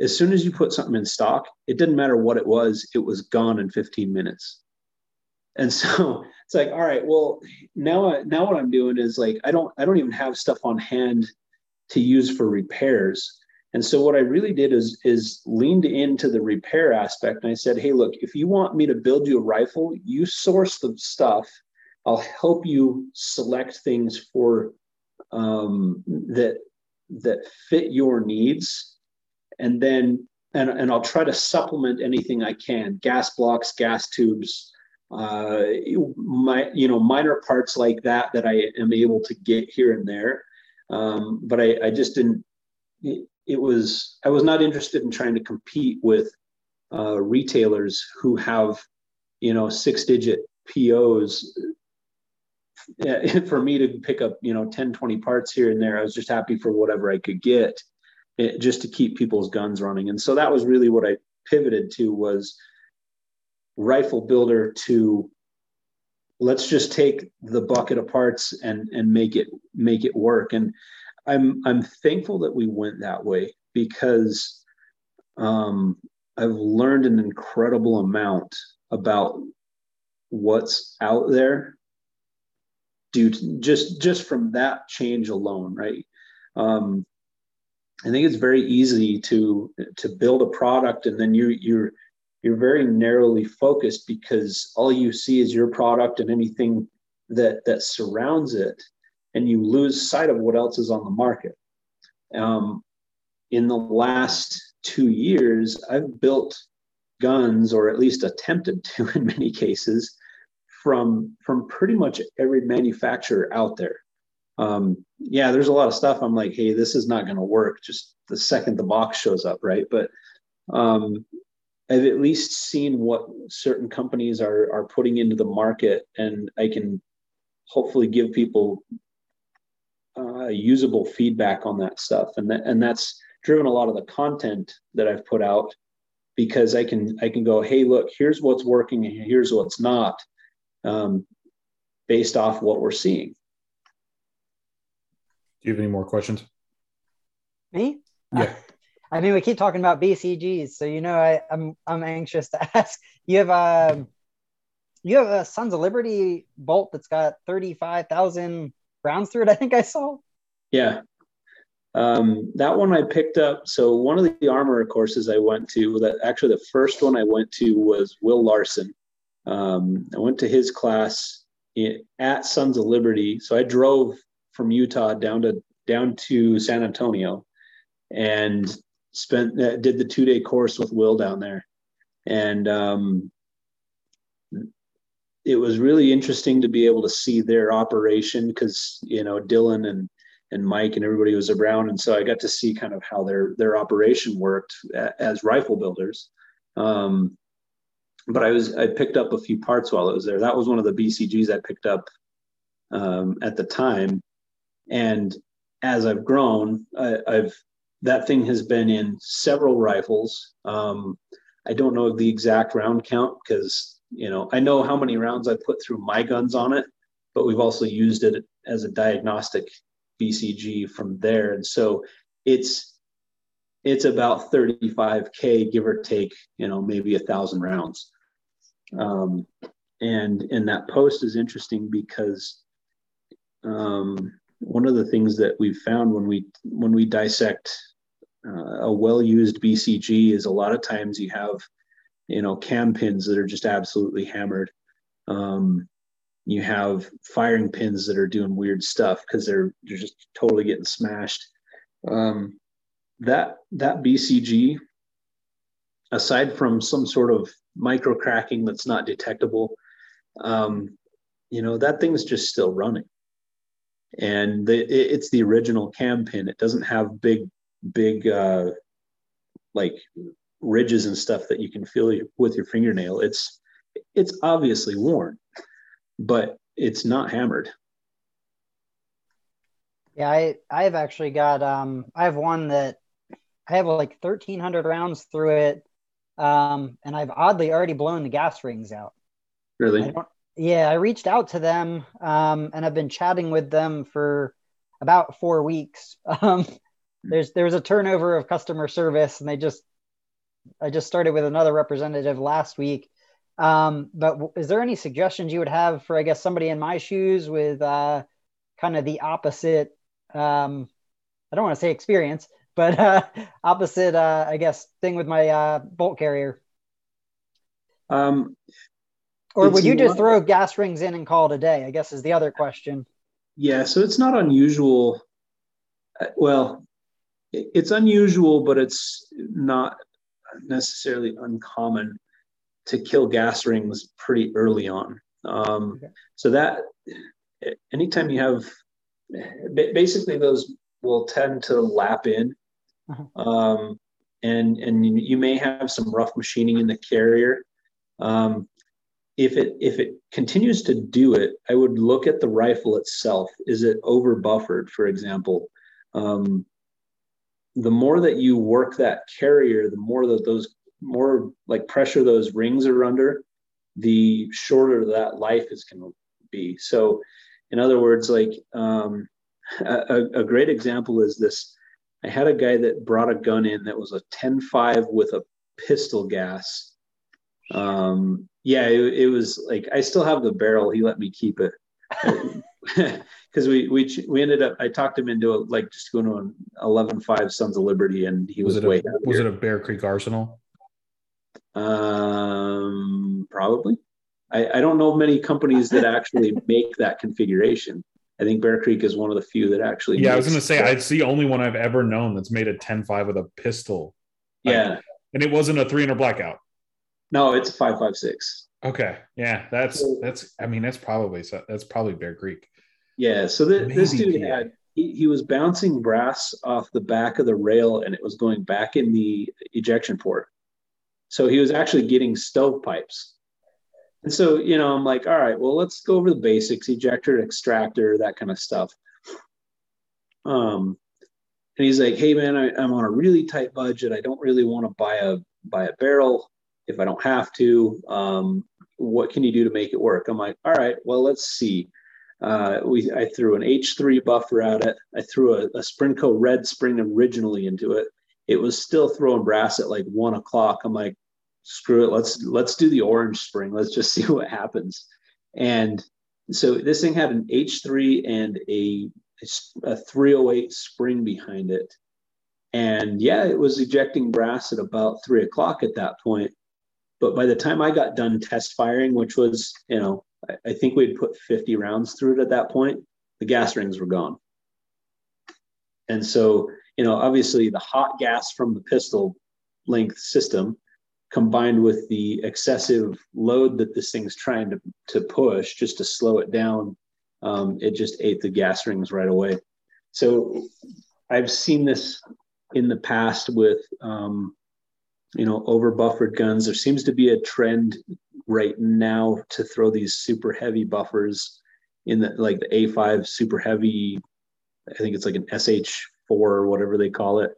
as soon as you put something in stock, it didn't matter what it was, it was gone in 15 minutes. And so it's like, all right, well, now I, now what I'm doing is like I don't I don't even have stuff on hand to use for repairs. And so what I really did is is leaned into the repair aspect. And I said, hey, look, if you want me to build you a rifle, you source the stuff. I'll help you select things for um, that that fit your needs, and then and and I'll try to supplement anything I can: gas blocks, gas tubes, uh, my you know minor parts like that that I am able to get here and there. Um, but I, I just didn't it was I was not interested in trying to compete with uh, retailers who have you know six digit POs for me to pick up you know 10 20 parts here and there I was just happy for whatever I could get it, eh, just to keep people's guns running. And so that was really what I pivoted to was rifle builder to let's just take the bucket of parts and and make it make it work. And I'm I'm thankful that we went that way because um, I've learned an incredible amount about what's out there due to just just from that change alone, right? Um, I think it's very easy to to build a product and then you you're you're very narrowly focused because all you see is your product and anything that that surrounds it and you lose sight of what else is on the market. Um, in the last two years, I've built guns, or at least attempted to in many cases, from from pretty much every manufacturer out there. Um, yeah, there's a lot of stuff. I'm like, hey, this is not going to work. Just the second the box shows up, right? But um, I've at least seen what certain companies are are putting into the market, and I can hopefully give people uh, usable feedback on that stuff, and that and that's driven a lot of the content that I've put out because I can I can go, hey, look, here's what's working and here's what's not, um, based off what we're seeing. Do you have any more questions? Me? Yeah. I mean, we keep talking about BCGs, so you know, I, I'm I'm anxious to ask. You have a um, you have a Sons of Liberty bolt that's got thirty five thousand through it. I think I saw. Yeah, um, that one I picked up. So one of the armor courses I went to, that actually the first one I went to was Will Larson. Um, I went to his class in, at Sons of Liberty. So I drove from Utah down to down to San Antonio, and spent uh, did the two day course with Will down there, and um, it was really interesting to be able to see their operation because you know Dylan and and Mike and everybody was around, and so I got to see kind of how their their operation worked as rifle builders. Um, but I was I picked up a few parts while I was there. That was one of the BCGs I picked up um, at the time, and as I've grown, I, have that thing has been in several rifles. Um, I don't know the exact round count because you know I know how many rounds I put through my guns on it, but we've also used it as a diagnostic BCG from there, and so it's it's about 35k give or take you know maybe a thousand rounds. Um, and and that post is interesting because um, one of the things that we've found when we when we dissect uh, a well-used BCG is a lot of times you have you know cam pins that are just absolutely hammered. Um, you have firing pins that are doing weird stuff because they're they're just totally getting smashed. Um, that that BCG, aside from some sort of micro cracking that's not detectable, um, you know that thing's just still running and the, it's the original cam pin. It doesn't have big, big uh, like ridges and stuff that you can feel with your fingernail. It's it's obviously worn, but it's not hammered. Yeah, I I've actually got um I have one that I have like 1300 rounds through it. Um, and I've oddly already blown the gas rings out. Really? I yeah, I reached out to them um, and I've been chatting with them for about four weeks. Um, there's there's a turnover of customer service, and they just I just started with another representative last week. Um, but is there any suggestions you would have for I guess somebody in my shoes with uh, kind of the opposite? Um, I don't want to say experience, but uh, opposite uh, I guess thing with my uh, bolt carrier. Um, or would you just throw gas rings in and call it a day? I guess is the other question. Yeah, so it's not unusual. Uh, well, it's unusual, but it's not necessarily uncommon to kill gas rings pretty early on. Um, okay. So that anytime you have, basically those will tend to lap in, uh-huh. um, and and you may have some rough machining in the carrier. Um, if it if it continues to do it, I would look at the rifle itself. Is it over buffered, for example? Um, the more that you work that carrier, the more that those more like pressure those rings are under, the shorter that life is going to be. So, in other words, like um, a, a great example is this. I had a guy that brought a gun in that was a 10.5 with a pistol gas. Um, yeah, it, it, was like I still have the barrel. He let me keep it because we we we ended up. I talked him into a, like just going to an 11.5 Sons of Liberty, and he was, was way. A, was it a Bear Creek Arsenal? Um, probably. I, I don't know many companies that actually make that configuration. I think Bear Creek is one of the few that actually. Yeah, I was going to say I it's the only one I've ever known that's made a 10.5 with a pistol. Yeah, and it wasn't a 300 blackout. No, it's a five five six. Okay, yeah, that's that's. I mean, that's probably that's probably Bear Creek. Yeah, so this dude had he, he was bouncing brass off the back of the rail and it was going back in the ejection port. So he was actually getting stovepipes. And so, you know, I'm like, all right, well, let's go over the basics, ejector, extractor, that kind of stuff. Um, and he's like, hey man, I, I'm on a really tight budget. I don't really want to buy a buy a barrel if I don't have to. Um, what can you do to make it work? I'm like, all right, well, let's see. Uh, we I threw an H3 buffer at it. I threw a, a Sprinco red spring originally into it. It was still throwing brass at like one o'clock. I'm like, screw it. Let's let's do the orange spring. Let's just see what happens. And so this thing had an H3 and a a 308 spring behind it. And yeah, it was ejecting brass at about three o'clock at that point. But by the time I got done test firing, which was, you know, I, I think we'd put 50 rounds through it at that point, the gas rings were gone. And so, you know, obviously the hot gas from the pistol length system combined with the excessive load that this thing's trying to, to push just to slow it down, um, it just ate the gas rings right away. So I've seen this in the past with um, you know, over buffered guns. There seems to be a trend right now to throw these super heavy buffers in the like the A5 super heavy. I think it's like an SH4 or whatever they call it.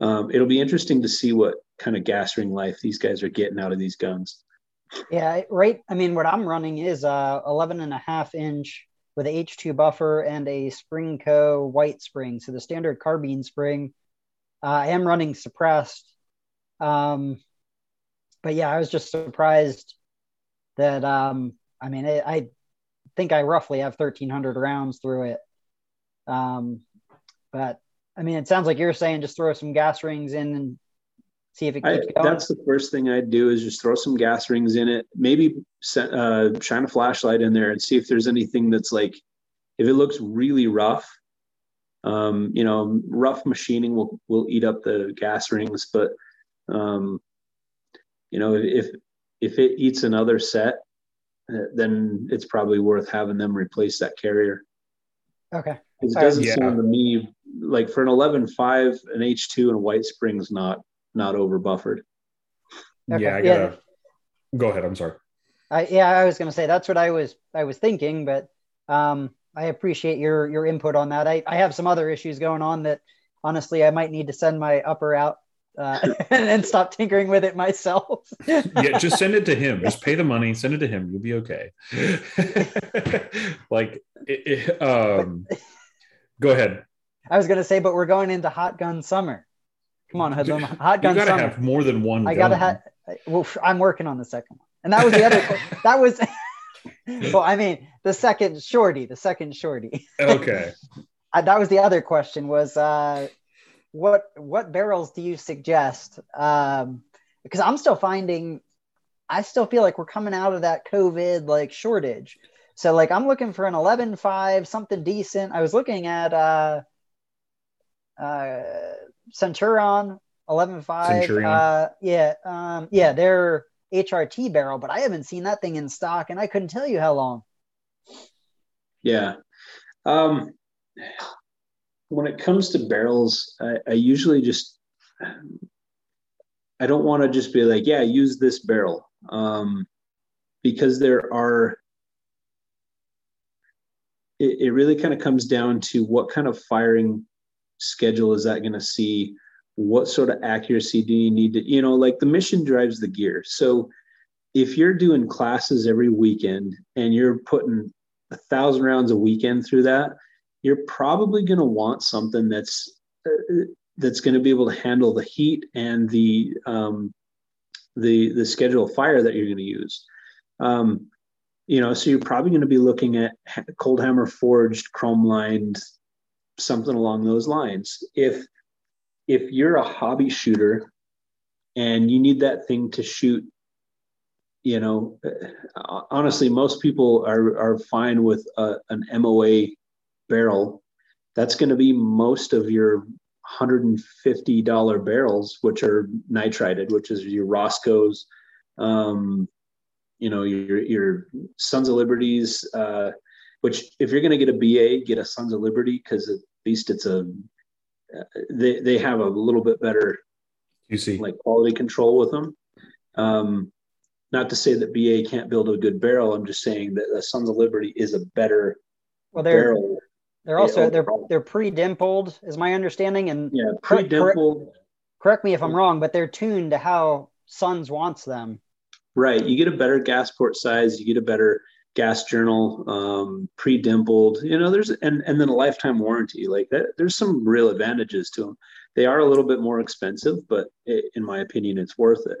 Um, it'll be interesting to see what kind of gas ring life these guys are getting out of these guns. Yeah, right. I mean, what I'm running is a 11 and a half inch with a H2 buffer and a Sprinco white spring. So the standard carbine spring. Uh, I am running suppressed um, but yeah, I was just surprised that um, I mean, I, I think I roughly have 1,300 rounds through it. Um, but I mean, it sounds like you're saying just throw some gas rings in and see if it keeps I, going. That's the first thing I'd do is just throw some gas rings in it. Maybe set, uh, shine a flashlight in there and see if there's anything that's like, if it looks really rough, um, you know, rough machining will will eat up the gas rings, but um, you know, if if it eats another set, uh, then it's probably worth having them replace that carrier. Okay. It doesn't yeah. sound to me like for an 11.5, an H2 and a white spring's not not over buffered. Okay. Yeah, I gotta yeah. go ahead. I'm sorry. I yeah, I was gonna say that's what I was I was thinking, but um I appreciate your your input on that. I, I have some other issues going on that honestly I might need to send my upper out uh, and stop tinkering with it myself. yeah, just send it to him. Just pay the money, send it to him. You'll be okay. like, it, it, um, go ahead. I was gonna say, but we're going into hot gun summer. Come on, Hoodlum. Hot gun you gotta summer. have more than one. I gotta have. Well, I'm working on the second one, and that was the other. that was. well, I mean, the second shorty, the second shorty. okay. I, that was the other question. Was uh, what what barrels do you suggest? Um, because I'm still finding, I still feel like we're coming out of that COVID like shortage. So like I'm looking for an 11.5, something decent. I was looking at uh, uh, Centurion 11.5. Centurion. Uh, yeah, um, yeah, they're HRT barrel, but I haven't seen that thing in stock, and I couldn't tell you how long. Yeah. Um, when it comes to barrels, I, I usually just I don't want to just be like, yeah, use this barrel, um, because there are. It, it really kind of comes down to what kind of firing schedule is that going to see? What sort of accuracy do you need to, you know, like the mission drives the gear. So if you're doing classes every weekend and you're putting a thousand rounds a weekend through that, you're probably going to want something that's uh, that's going to be able to handle the heat and the um, the the schedule fire that you're going to use. Um, you know, so you're probably going to be looking at cold hammer forged, chrome lined, something along those lines. If if you're a hobby shooter and you need that thing to shoot you know uh, honestly most people are are fine with a, an moa barrel, that's going to be most of your $150 barrels, which are nitrided, which is your Rosco's, Um, you know, your your Sons of Liberties, uh, which if you're going to get a BA, get a Sons of Liberty because at least it's a uh, they they have a little bit better you see like quality control with them. Um, not to say that BA can't build a good barrel. I'm just saying that the Sons of Liberty is a better well, barrel. They're also they're they're pre-dimpled, is my understanding, and yeah, pre-dimpled. Correct, correct me if I'm wrong, but they're tuned to how Sons wants them. Right. You get a better gas port size. You get a better gas journal, um, pre-dimpled. You know, there's and and then a lifetime warranty. Like that, there's some real advantages to them. They are a little bit more expensive, but it, in my opinion, it's worth it.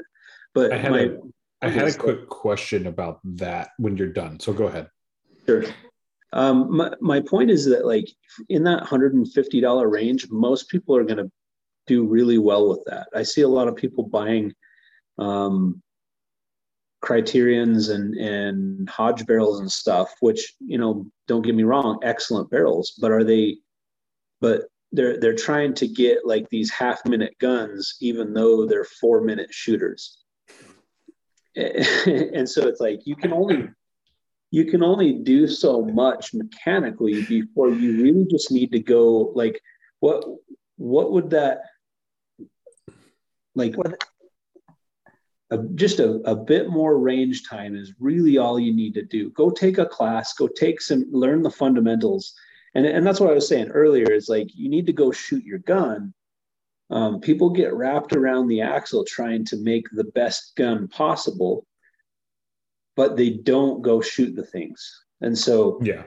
But I had my, a, I had a quick question about that when you're done. So go ahead. Sure. Um, my, my point is that like in that $150 range, most people are going to do really well with that. I see a lot of people buying um, criterions and and hodge barrels and stuff which you know don't get me wrong excellent barrels but are they but they're they're trying to get like these half minute guns even though they're four minute shooters and so it's like you can only you can only do so much mechanically before you really just need to go like what what would that like a, just a, a bit more range time is really all you need to do. Go take a class go take some learn the fundamentals. And, and that's what i was saying earlier is like you need to go shoot your gun. Um, people get wrapped around the axle trying to make the best gun possible but they don't go shoot the things. And so, yeah,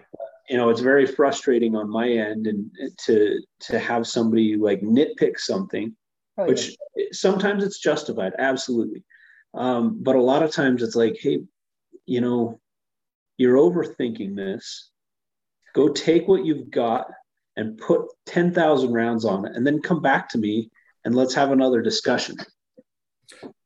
you know, it's very frustrating on my end and to to have somebody like nitpick something, oh, which yeah. sometimes it's justified, absolutely. Um, but a lot of times it's like, hey, you know, you're overthinking this. Go take what you've got and put 10,000 rounds on it and then come back to me and let's have another discussion.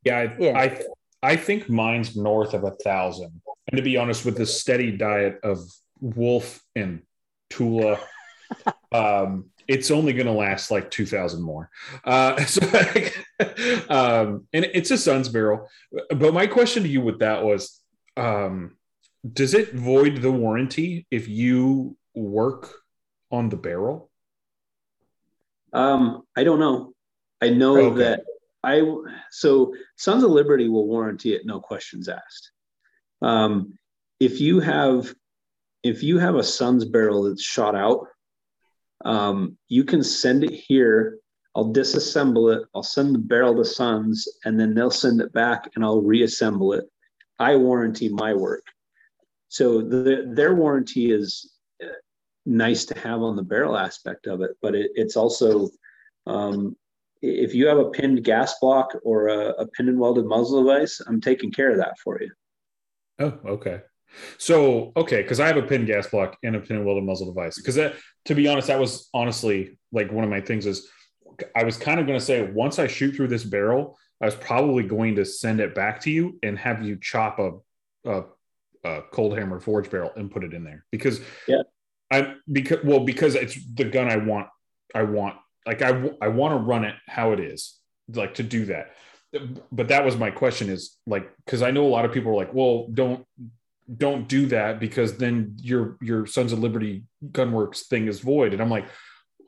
Yeah, I, yeah. I I think mine's north of a thousand. And to be honest, with the steady diet of wolf and Tula, um, it's only going to last like 2000 more. Uh, so, um, and it's a Sons barrel. But my question to you with that was um, Does it void the warranty if you work on the barrel? Um, I don't know. I know okay. that I so Sons of Liberty will warranty it, no questions asked. Um, if you have if you have a Sons barrel that's shot out, um, you can send it here. I'll disassemble it. I'll send the barrel to Sons, and then they'll send it back, and I'll reassemble it. I warranty my work. So the, their warranty is uh, nice to have on the barrel aspect of it, but it, it's also um, if you have a pinned gas block or a, a pin and welded muzzle device, I'm taking care of that for you. Oh, okay. So okay, because I have a pin gas block and a pin and welded muzzle device. Because that, to be honest, that was honestly like one of my things is I was kind of going to say once I shoot through this barrel, I was probably going to send it back to you and have you chop a, a, a cold hammer forge barrel and put it in there because yeah, I because well because it's the gun I want I want like I, I want to run it how it is like to do that. But that was my question is like because i know a lot of people are like well don't don't do that because then your your sons of liberty gunworks thing is void. And i'm like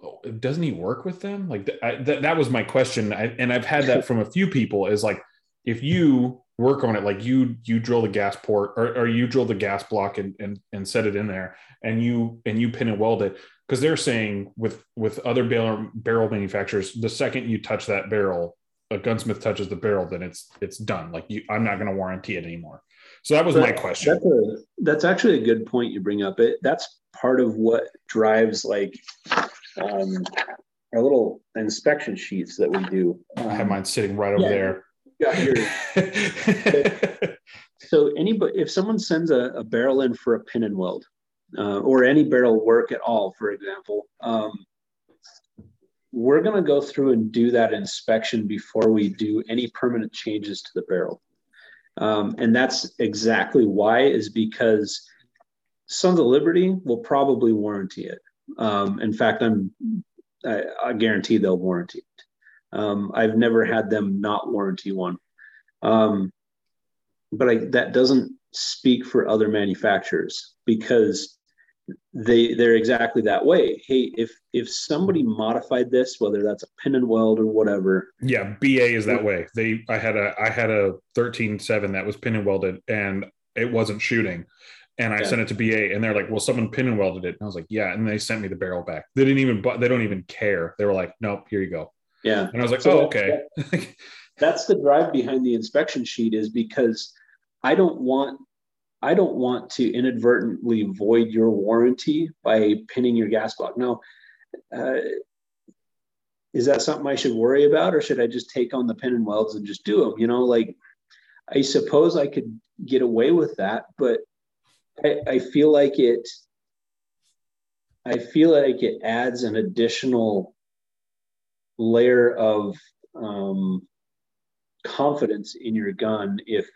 oh, doesn't he work with them? Like I, that, that was my question. I, and i've had that from a few people is like if you work on it like you you drill the gas port or, or you drill the gas block and, and and set it in there and you and you pin and weld it because they're saying with with other barrel barrel manufacturers, the second you touch that barrel, a gunsmith touches the barrel, then it's it's done. Like you, I'm not going to warranty it anymore. So that was but my question. That's, a, that's actually a good point you bring up. It that's part of what drives like um, our little inspection sheets that we do. Um, I have mine sitting right over yeah, there. so anybody, if someone sends a, a barrel in for a pin and weld, uh, or any barrel work at all, for example, um, we're going to go through and do that inspection before we do any permanent changes to the barrel. Um, and that's exactly why is because Sons of Liberty will probably warranty it. Um, in fact, I'm I, I, guarantee they'll warranty it. Um, I've never had them not warranty one. Um, but I, that doesn't speak for other manufacturers because they they're exactly that way. Hey, if if somebody modified this, whether that's a pin and weld or whatever, yeah, BA is that way. They I had a I had a thirteen seven that was pin and welded and it wasn't shooting. And I yeah. sent it to BA, and they're like, "Well, someone pin and welded it." And I was like, "Yeah." And they sent me the barrel back. They didn't even, they don't even care. They were like, "Nope, here you go." Yeah. And I was like, so "Oh, okay." That's the drive behind the inspection sheet, is because I don't want I don't want to inadvertently void your warranty by pinning your gas block. Now, uh, is that something I should worry about, or should I just take on the pin and welds and just do them? You know, like I suppose I could get away with that, but I, I feel like it. I feel like it adds an additional layer of um, confidence in your gun if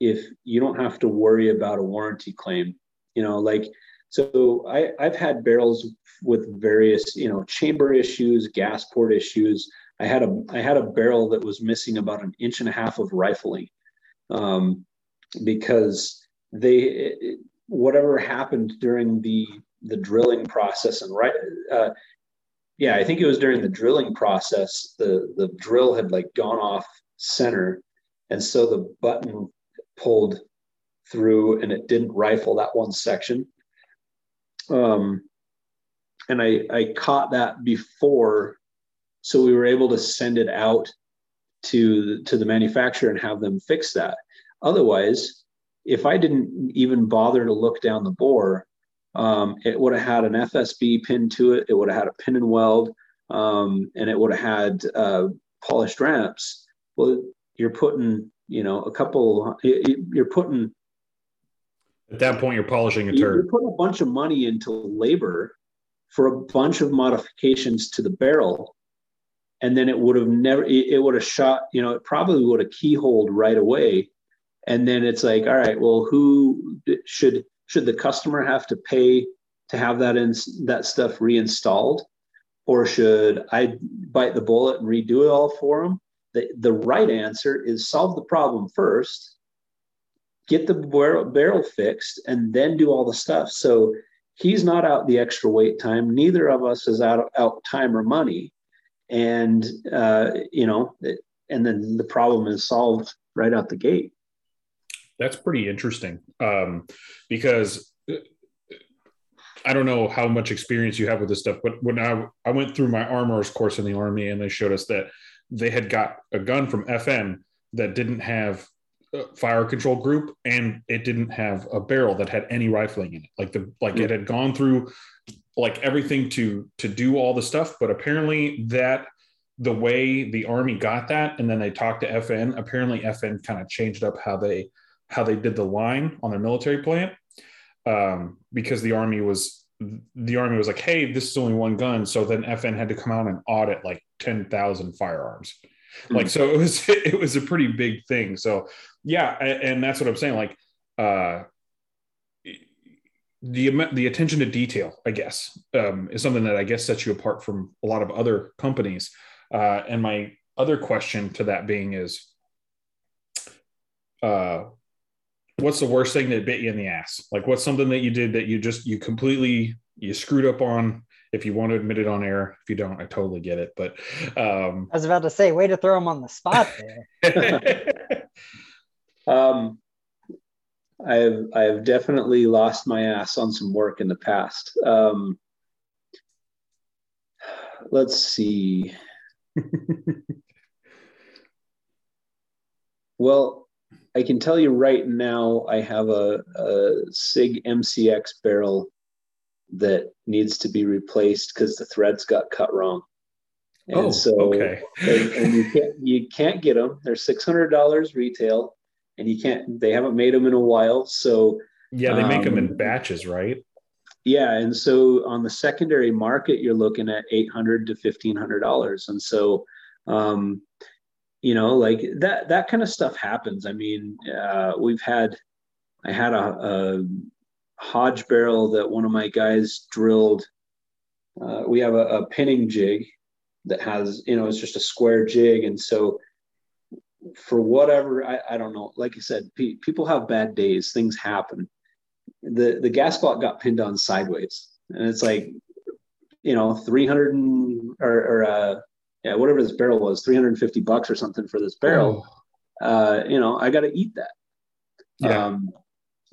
if you don't have to worry about a warranty claim you know like so I, i've had barrels with various you know chamber issues gas port issues. I had a i had a barrel that was missing about an inch and a half of rifling um, because they it, whatever happened during the the drilling process and right uh, yeah i think it was during the drilling process the the drill had like gone off center. And so the button pulled through and it didn't rifle that one section. Um, and I, I caught that before, so we were able to send it out to, to the manufacturer and have them fix that. Otherwise, if I didn't even bother to look down the bore, um, it would have had an FSB pin to it. It would have had a pin and weld, um, and it would have had uh, polished ramps. Well, you're putting you know, a couple, you're putting. At that point, you're polishing a turd. You're putting a bunch of money into labor for a bunch of modifications to the barrel. And then it would have never, it would have shot, you know, it probably would have keyholed right away. And then it's like, all right, well, who should, should the customer have to pay to have that in that stuff reinstalled? Or should I bite the bullet and redo it all for them? The, the right answer is solve the problem first, get the barrel, barrel fixed, and then do all the stuff. So he's not out the extra wait time. Neither of us is out, out time or money. And, uh, you know, and then the problem is solved right out the gate. That's pretty interesting um, because uh, I don't know how much experience you have with this stuff, but when I, I went through my armorer's course in the army and they showed us that they had got a gun from FN that didn't have a fire control group and it didn't have a barrel that had any rifling in it. Like the like it had gone through like everything to to do all the stuff, but apparently that the way the army got that and then they talked to FN, apparently FN kind of changed up how they how they did the line on their military plant um, because the army was the army was like, "Hey, this is only one gun," so then FN had to come out and audit like ten thousand firearms. Mm-hmm. Like, so it was it was a pretty big thing. So yeah, and that's what I'm saying. Like, uh, the the attention to detail, I guess, um, is something that I guess sets you apart from a lot of other companies. Uh, and my other question to that being is, uh, what's the worst thing that bit you in the ass? Like what's something that you did that you just you completely you screwed up on? If you want to admit it on air, if you don't, I totally get it. But um, I was about to say, way to throw him on the spot there. um, I've I've definitely lost my ass on some work in the past. Um, let's see. well, I can tell you right now, I have a, a SIG MCX barrel that needs to be replaced because the threads got cut wrong. And oh, so, okay. and, and, you can't you can't get them. They're six hundred dollars retail, and you can't. They haven't made them in a while. So yeah, they make um, them in batches, right? Yeah, and so on the secondary market, you're looking at eight hundred to fifteen hundred dollars, and so um, you know like that that kind of stuff happens. I mean uh, we've had i had a, a, hodge barrel that one of my guys drilled. Uh, we have a, a, pinning jig that has you know it's just a square jig. And so for whatever I, I don't know. Like i said pe- people have bad days. Things happen. The the gas block got pinned on sideways. And it's like you know 300 and, or, or uh yeah whatever this barrel was 350 bucks or something for this barrel oh. uh you know i got to eat that yeah. um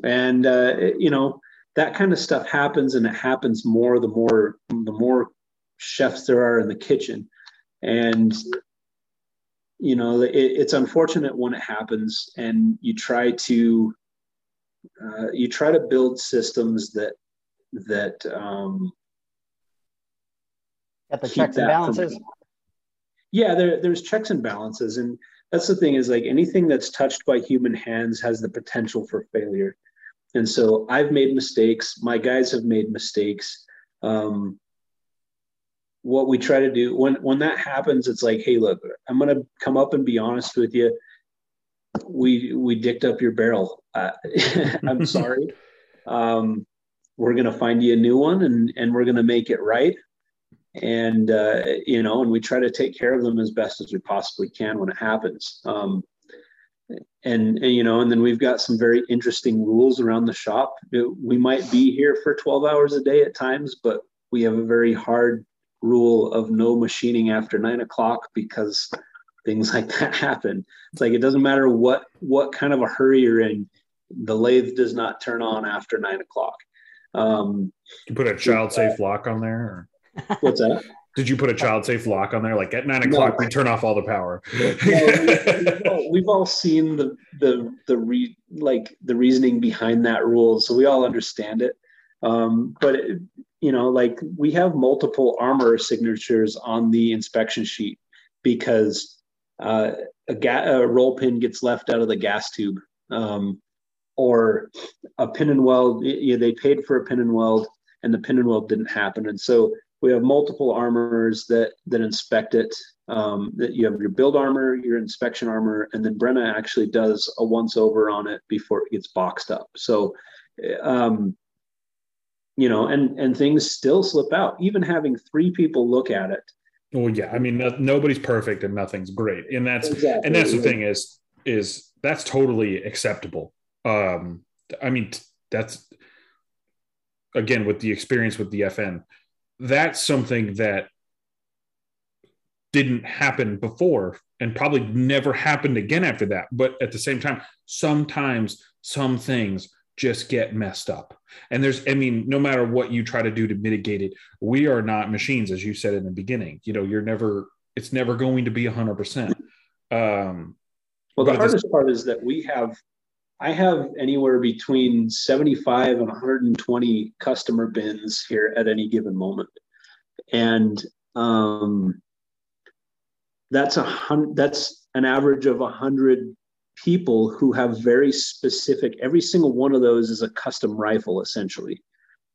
and uh it, you know that kind of stuff happens and it happens more the more the more chefs there are in the kitchen and you know it, it's unfortunate when it happens and you try to uh, you try to build systems that that um Got the checks and balances from, yeah there, there's checks and balances and that's the thing is like anything that's touched by human hands has the potential for failure. And so i've made mistakes. My guys have made mistakes. Um, what we try to do when when that happens it's like hey look i'm going to come up and be honest with you. We we dicked up your barrel. Uh, i'm sorry. Um, we're going to find you a new one and and we're going to make it right and uh, you know and we try to take care of them as best as we possibly can when it happens um, and, and, you know and then we've got some very interesting rules around the shop we might be here for 12 hours a day at times but we have a very hard rule of no machining after nine o'clock because things like that happen. It's like it doesn't matter what what kind of a hurry you're in, the lathe does not turn on after nine o'clock. Um, you put a child safe lock on there. Or? What's that? Did you put a child safe lock on there? Like at nine o'clock, no. we turn off all the power. no, we've, all, we've, all, seen the the the re, like the reasoning behind that rule, so we all understand it. Um, but it, you know, like we have multiple armor signatures on the inspection sheet because uh, a, ga- a roll pin gets left out of the gas tube, um, or a pin and weld. You know, they paid for a pin and weld, and the pin and weld didn't happen, and so we have multiple armors that that inspect it. Um, that you have your build armor, your inspection armor, and then Brenna actually does a once over on it before it gets boxed up. So um, you know, and and things still slip out. Even having three people look at it. Well, yeah, I mean, no, nobody's perfect and nothing's great, and that's exactly. and that's the thing is is that's totally acceptable. Um, I mean, that's again with the experience with the FN, that's something that didn't happen before and probably never happened again after that. But at the same time, sometimes some things just get messed up. And there's, I mean, no matter what you try to do to mitigate it, we are not machines, as you said in the beginning. You know, you're never, it's never going to be 100%. Um, well, the hardest part is that we have, I have anywhere between 75 and 120 customer bins here at any given moment. And um, that's a hundred, that's an average of a hundred people who have very specific every single one of those is a custom rifle essentially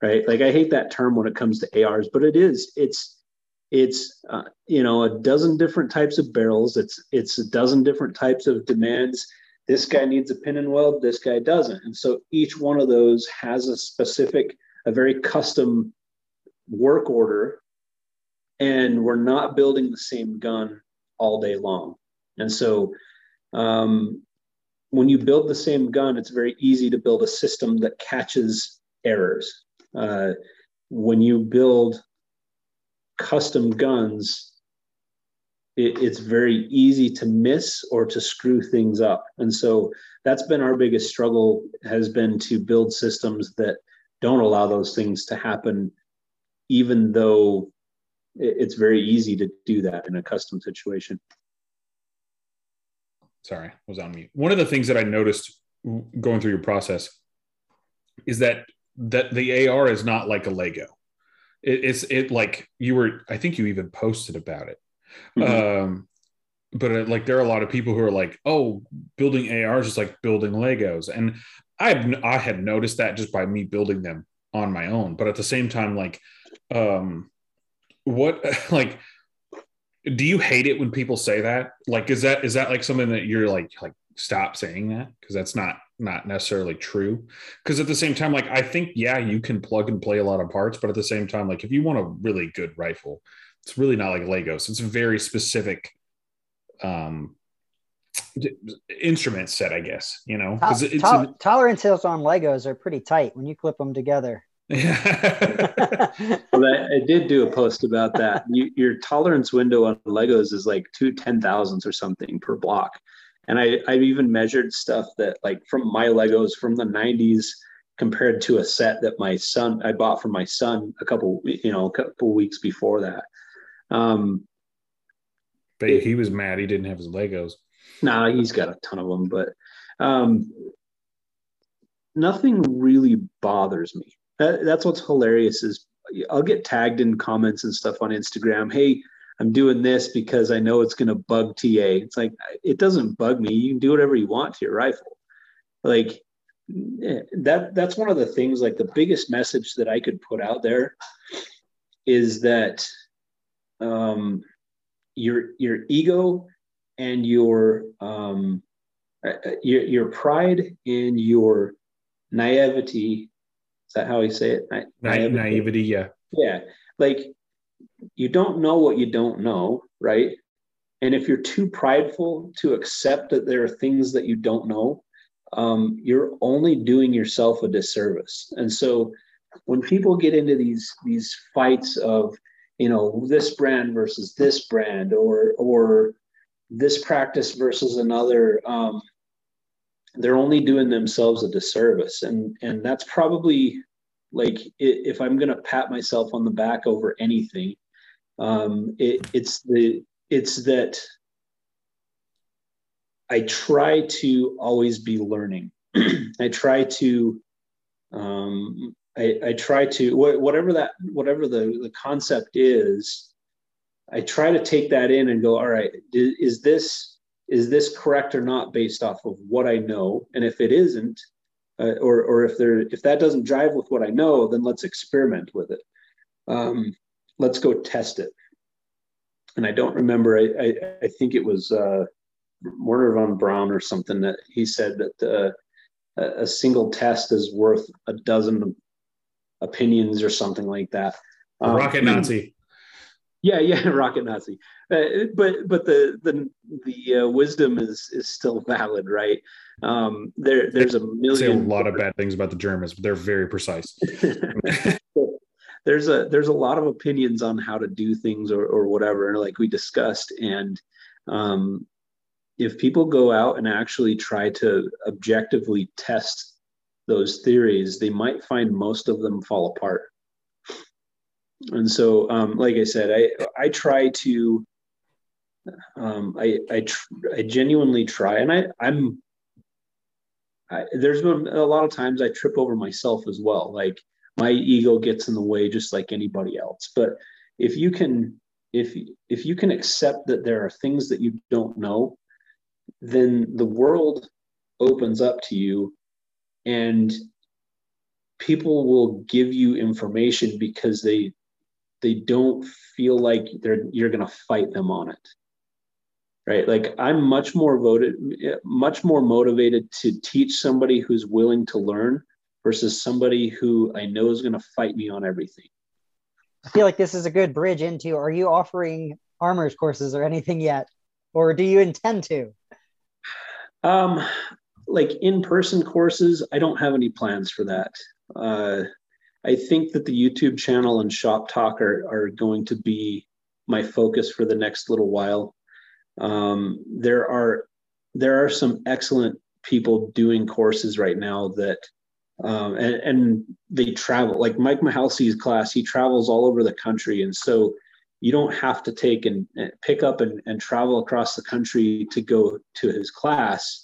right like i hate that term when it comes to ars but it is it's it's uh, you know a dozen different types of barrels it's it's a dozen different types of demands this guy needs a pin and weld this guy doesn't and so each one of those has a specific a very custom work order and we're not building the same gun all day long and so um, when you build the same gun, it's very easy to build a system that catches errors. Uh, when you build custom guns, it, it's very easy to miss or to screw things up. And so that's been our biggest struggle has been to build systems that don't allow those things to happen, even though it's very easy to do that in a custom situation sorry, I was on mute. One of the things that I noticed going through your process is that that the AR is not like a Lego. It, it's it like you were. I think you even posted about it. Mm-hmm. Um, but it, like there are a lot of people who are like, oh, building ARs is like building Legos, and I I had noticed that just by me building them on my own. But at the same time, like, um, what like do you hate it when people say that like is that is that like something that you're like like stop saying that because that's not not necessarily true because at the same time like i think yeah you can plug and play a lot of parts but at the same time like if you want a really good rifle it's really not like legos it's a very specific um instrument set, I guess. You know, to- it's, to- tolerances on Legos are pretty tight when you clip them together. well, I, I, did do a post about that. You, your tolerance window on Legos is like two ten thousandths or something per block, and I I've even measured stuff that like from my Legos from the '90s compared to a set that my son I bought for my son a couple you know a couple weeks before that. Um, but it, he was mad he didn't have his Legos. Nah, he's got a ton of them, but um, nothing really bothers me. That, that's what's hilarious is I'll get tagged in comments and stuff on Instagram. Hey, I'm doing this because I know it's going to bug TA. It's like it doesn't bug me. You can do whatever you want to your rifle. Like eh, that that's one of the things like the biggest message that I could put out there is that um your your ego and your um uh, uh, your, your pride and your naivety is that how we say it? Na- naivety. naivety, yeah. Yeah. Like you don't know what you don't know, right? And if you're too prideful to accept that there are things that you don't know, um, you're only doing yourself a disservice. And so when people get into these these fights of, you know, this brand versus this brand or or this practice versus another, um, they're only doing themselves a disservice. And and that's probably like if i'm going to pat myself on the back over anything um it, it's the it's that i try to always be learning. I try to um I, I try to whatever that whatever the, the concept is i try to take that in and go all right is this is this correct or not based off of what I know? And if it isn't, uh, or or if there if that doesn't drive with what I know, then let's experiment with it. Um, let's go test it. And I don't remember. I I, I think it was uh, Wernher von Braun or something that he said that uh, a single test is worth a dozen opinions or something like that. Um, Rocket Nazi. Yeah, yeah, rocket Nazi. Uh, but but the the the uh, wisdom is is still valid, right? Um, there there's a million. Say a lot of bad things about the Germans, but they're very precise. there's a there's a lot of opinions on how to do things or or whatever, like we discussed, and um, if people go out and actually try to objectively test those theories, they might find most of them fall apart. And so um, like i said i i try to um, i I, tr- I genuinely try and i i'm I, there's been a lot of times i trip over myself as well like my ego gets in the way just like anybody else. But if you can if if you can accept that there are things that you don't know then the world opens up to you and people will give you information because they they don't feel like they're you're going to fight them on it. Right? Like i'm much more voted much more motivated to teach somebody who's willing to learn versus somebody who i know is going to fight me on everything. I feel like this is a good bridge into are you offering armors courses or anything yet? Or do you intend to? Um like in-person courses i don't have any plans for that uh I think that the YouTube channel and Shop Talk are, are going to be my focus for the next little while. Um, there are there are some excellent people doing courses right now that um, and, and they travel like Mike Mahalsey's class. He travels all over the country, and so you don't have to take and, pick up and, and travel across the country to go to his class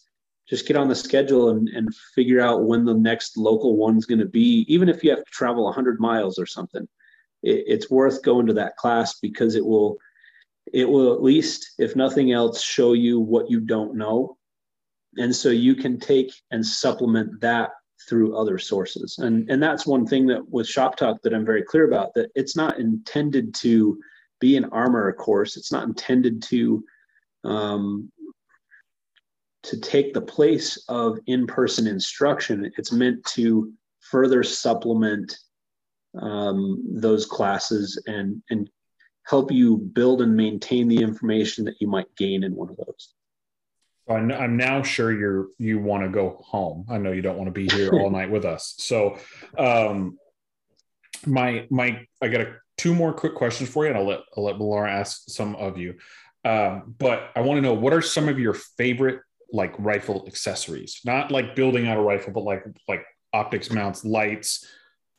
just get on the schedule and, and figure out when the next local one's going to be. Even if you have to travel 100 miles or something it, it's worth going to that class because it will it will at least if nothing else show you what you don't know. And so you can take and supplement that through other sources. And and that's one thing that with shop talk that i'm very clear about that it's not intended to be an armor course. It's not intended to um, to take the place of in-person instruction. It's meant to further supplement um, those classes and and help you build and maintain the information that you might gain in one of those. I'm now sure you're you want to go home. I know you don't want to be here all night with us. So, um, my my I got a, two more quick questions for you, and I'll let I'll let Laura ask some of you. Um, but I want to know what are some of your favorite like rifle accessories? Not like building out a rifle, but like like optics mounts, lights,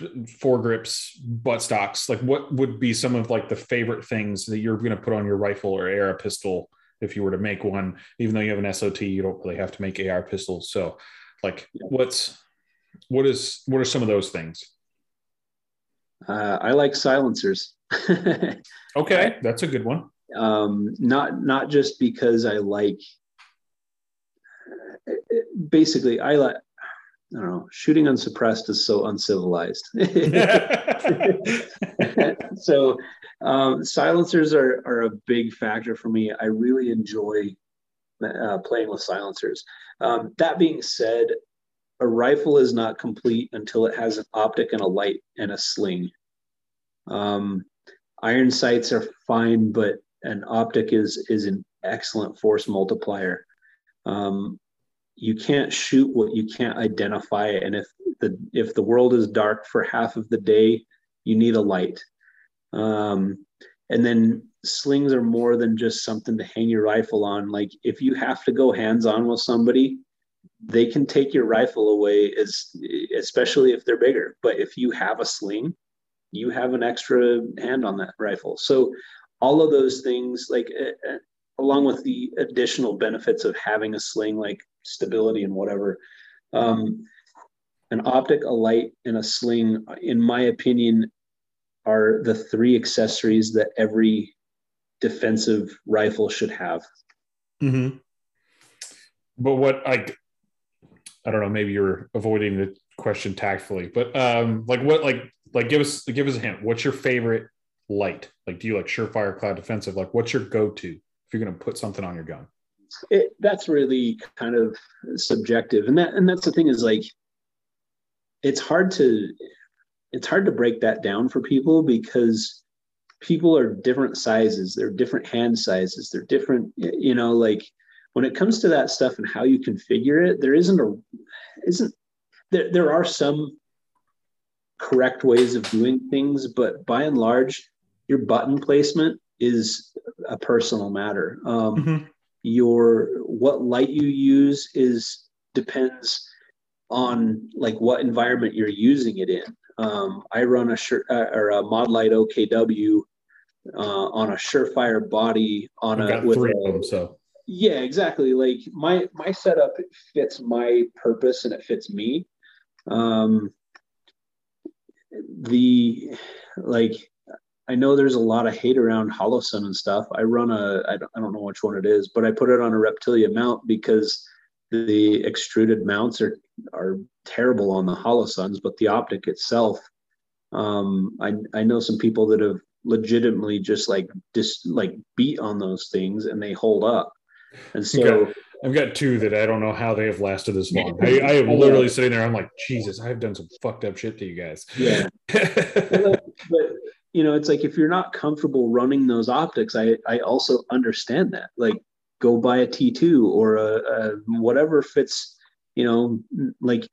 foregrips, butt stocks. Like what would be some of like the favorite things that you're going to put on your rifle or AR pistol if you were to make one? Even though you have an SOT, you don't really have to make AR pistols. So, like, what's what is what are some of those things? Uh, I like silencers. okay, that's a good one. Um, not not just because I like. Basically, I like. I don't know. Shooting unsuppressed is so uncivilized. so, um, silencers are are a big factor for me. I really enjoy uh, playing with silencers. Um, that being said, a rifle is not complete until it has an optic and a light and a sling. Um, iron sights are fine, but an optic is is an excellent force multiplier. Um, you can't shoot what you can't identify, and if the if the world is dark for half of the day, you need a light. Um, and then slings are more than just something to hang your rifle on. Like if you have to go hands on with somebody, they can take your rifle away as especially if they're bigger. But if you have a sling, you have an extra hand on that rifle. So all of those things, like uh, along with the additional benefits of having a sling, like stability and whatever, um, an optic, a light, and a sling, in my opinion, are the three accessories that every defensive rifle should have. Mm-hmm. But what I, I don't know, maybe you're avoiding the question tactfully, but um, like what, like, like give us, give us a hint. What's your favorite light? Like, do you like surefire cloud defensive? Like, what's your go-to if you're going to put something on your gun? It, that's really kind of subjective, and that, and that's the thing is like, it's hard to it's hard to break that down for people because people are different sizes. They're different hand sizes. They're different you know like when it comes to that stuff and how you configure it there isn't a isn't there, there are some correct ways of doing things but by and large your button placement is a personal matter um, mm-hmm. your what light you use is depends on like what environment you're using it in um, I run a sure, uh, or a Modlite OKW uh, on a Surefire body on I've a got with three a, of them. So yeah, exactly. Like my my setup fits my purpose and it fits me. Um, the like I know there's a lot of hate around Holosun and stuff. I run a I don't, I don't know which one it is, but I put it on a Reptilia mount because the extruded mounts are are terrible on the Holosuns, but the optic itself, um, I I know some people that have legitimately just like just like beat on those things and they hold up. And so okay. I've got two that I don't know how they have lasted this long. I, I am literally sitting there. I'm like, Jesus, I've done some fucked up shit to you guys. Yeah, but you know, it's like if you're not comfortable running those optics, I I also understand that. Like go buy a T2 or a, a whatever fits, you know, like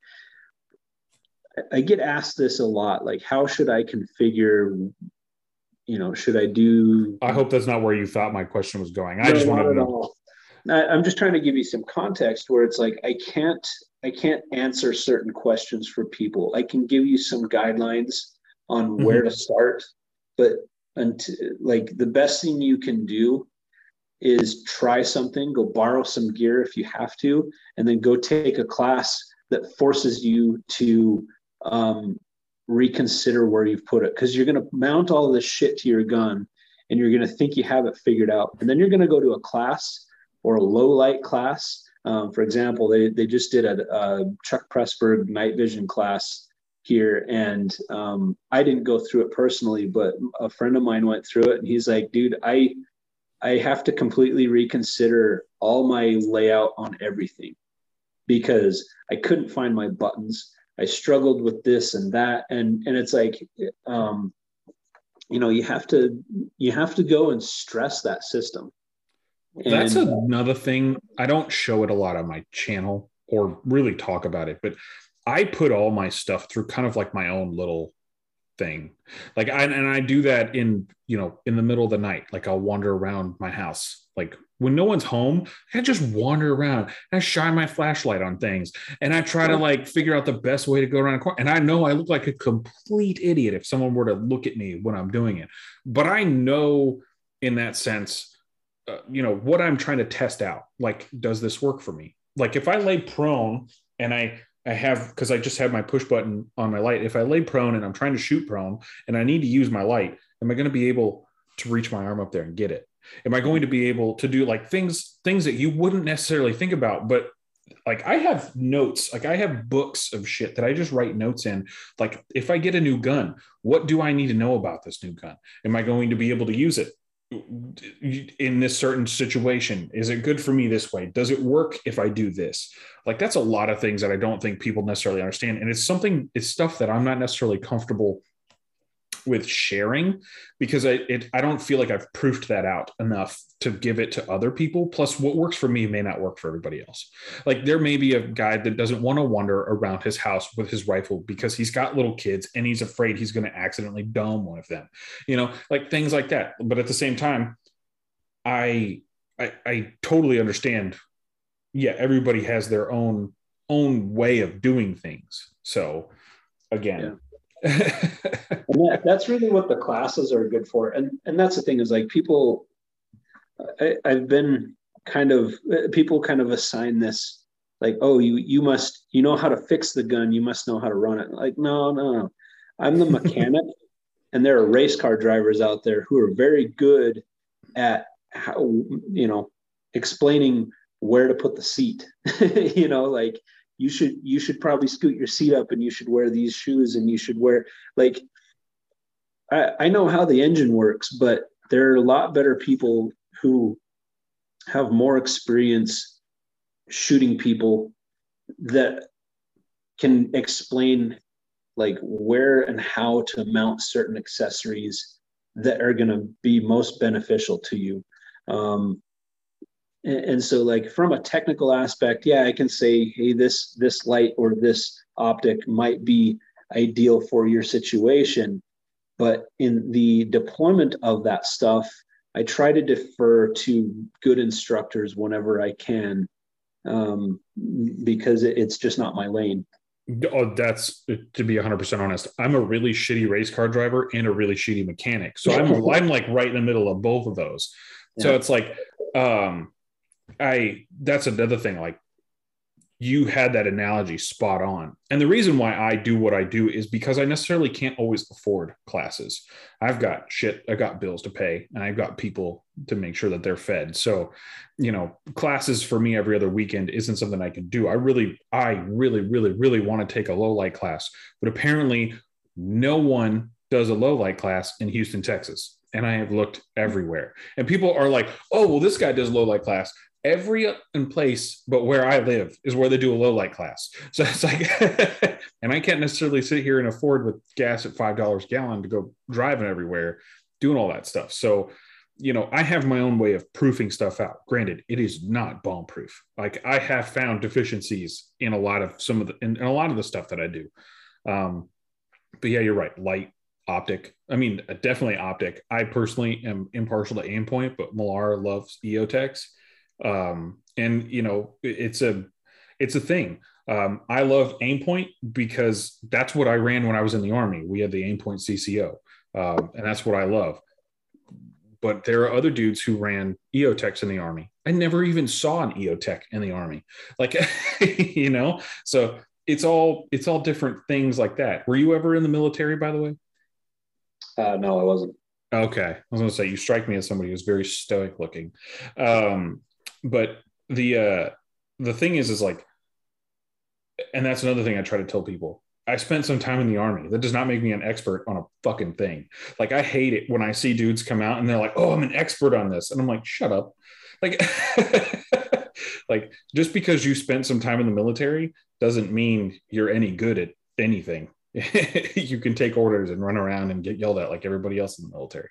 I get asked this a lot, like how should I configure, you know, should I do? I hope that's not where you thought my question was going. I no, just wanted to know. I'm just trying to give you some context where it's like I can't I can't answer certain questions for people. I can give you some guidelines on mm-hmm. where to start, but until, like the best thing you can do is try something, go borrow some gear if you have to, and then go take a class that forces you to um, reconsider where you've put it. Because you're going to mount all this shit to your gun and you're going to think you have it figured out. And then you're going to go to a class or a low light class. Um, for example, they, they just did a, a, Chuck Pressburg night vision class here. And um, I didn't go through it personally, but a friend of mine went through it and he's like, dude, I I have to completely reconsider all my layout on everything because I couldn't find my buttons. I struggled with this and that, and and it's like, um, you know, you have to you have to go and stress that system. That's another thing. I don't show it a lot on my channel or really talk about it, but I put all my stuff through kind of like my own little thing. Like I and I do that in, you know, in the middle of the night. Like I'll wander around my house. Like when no one's home, I just wander around and I shine my flashlight on things and I try to like figure out the best way to go around a corner. And I know I look like a complete idiot if someone were to look at me when I'm doing it. But I know in that sense, uh, you know, what I'm trying to test out. Like, does this work for me? Like if I lay prone and I I have because I just have my push button on my light. If I lay prone and I'm trying to shoot prone and I need to use my light, am I going to be able to reach my arm up there and get it? Am I going to be able to do like things things that you wouldn't necessarily think about, but like I have notes, like I have books of shit that I just write notes in. Like if I get a new gun, what do I need to know about this new gun? Am I going to be able to use it? In this certain situation? Is it good for me this way? Does it work if i do this? Like that's a lot of things that i don't think people necessarily understand. And it's something it's stuff that i'm not necessarily comfortable with sharing because I it, I don't feel like I've proofed that out enough to give it to other people. Plus, what works for me may not work for everybody else. Like there may be a guy that doesn't want to wander around his house with his rifle because he's got little kids and he's afraid he's going to accidentally dome one of them. You know, like things like that. But at the same time, I I, I totally understand. Yeah, everybody has their own own way of doing things. So again. That, that's really what the classes are good for. And and that's the thing is like people I, i've been kind of people kind of assign this like oh you you must you know how to fix the gun you must know how to run it. Like no no no. I'm the mechanic and there are race car drivers out there who are very good at how you know explaining where to put the seat you know like you should you should probably scoot your seat up and you should wear these shoes and you should wear like I, I know how the engine works, but there are a lot better people who have more experience shooting people that can explain like where and how to mount certain accessories that are going to be most beneficial to you. Um, and, and so like from a technical aspect yeah i can say hey this this light or this optic might be ideal for your situation but in the deployment of that stuff i try to defer to good instructors whenever i can um, because it's just not my lane Oh, that's to be 100% honest. I'm a really shitty race car driver and a really shitty mechanic. So I'm I'm like right in the middle of both of those. So yeah. it's like um I that's another thing. Like you had that analogy spot on. And the reason why I do what I do is because I necessarily can't always afford classes. I've got shit, I've got bills to pay, and I've got people to make sure that they're fed. So, you know, classes for me every other weekend isn't something I can do. I really, I really, really, really want to take a low light class, but apparently no one does a low light class in Houston, Texas. And I have looked everywhere. And people are like, oh, well, this guy does low light class every in place but where I live is where they do a low light class. So it's like, and I can't necessarily sit here and afford with gas at five dollars a gallon to go driving everywhere, doing all that stuff. So, you know, I have my own way of proofing stuff out. Granted, it is not bomb proof. Like I have found deficiencies in a lot of some of the in, in a lot of the stuff that I do. Um, but yeah, you're right. Light, optic. I mean, definitely optic. I personally am impartial to Aimpoint, but Millar loves EOTechs um, and you know it's a it's a thing. Um, i love aimpoint because that's what i ran when i was in the army. We had the aimpoint cco um, and that's what i love. But there are other dudes who ran eotechs in the army. I never even saw an eotech in the army. Like you know? So it's all it's all different things like that. Were you ever in the military by the way? Uh, no i wasn't. Okay. I was going to say you strike me as somebody who's very stoic looking. Um, but the uh the thing is is like and that's another thing i try to tell people. I spent some time in the army. That does not make me an expert on a fucking thing. Like i hate it when i see dudes come out and they're like oh i'm an expert on this. And i'm like shut up. Like like just because you spent some time in the military doesn't mean you're any good at anything. You can take orders and run around and get yelled at like everybody else in the military.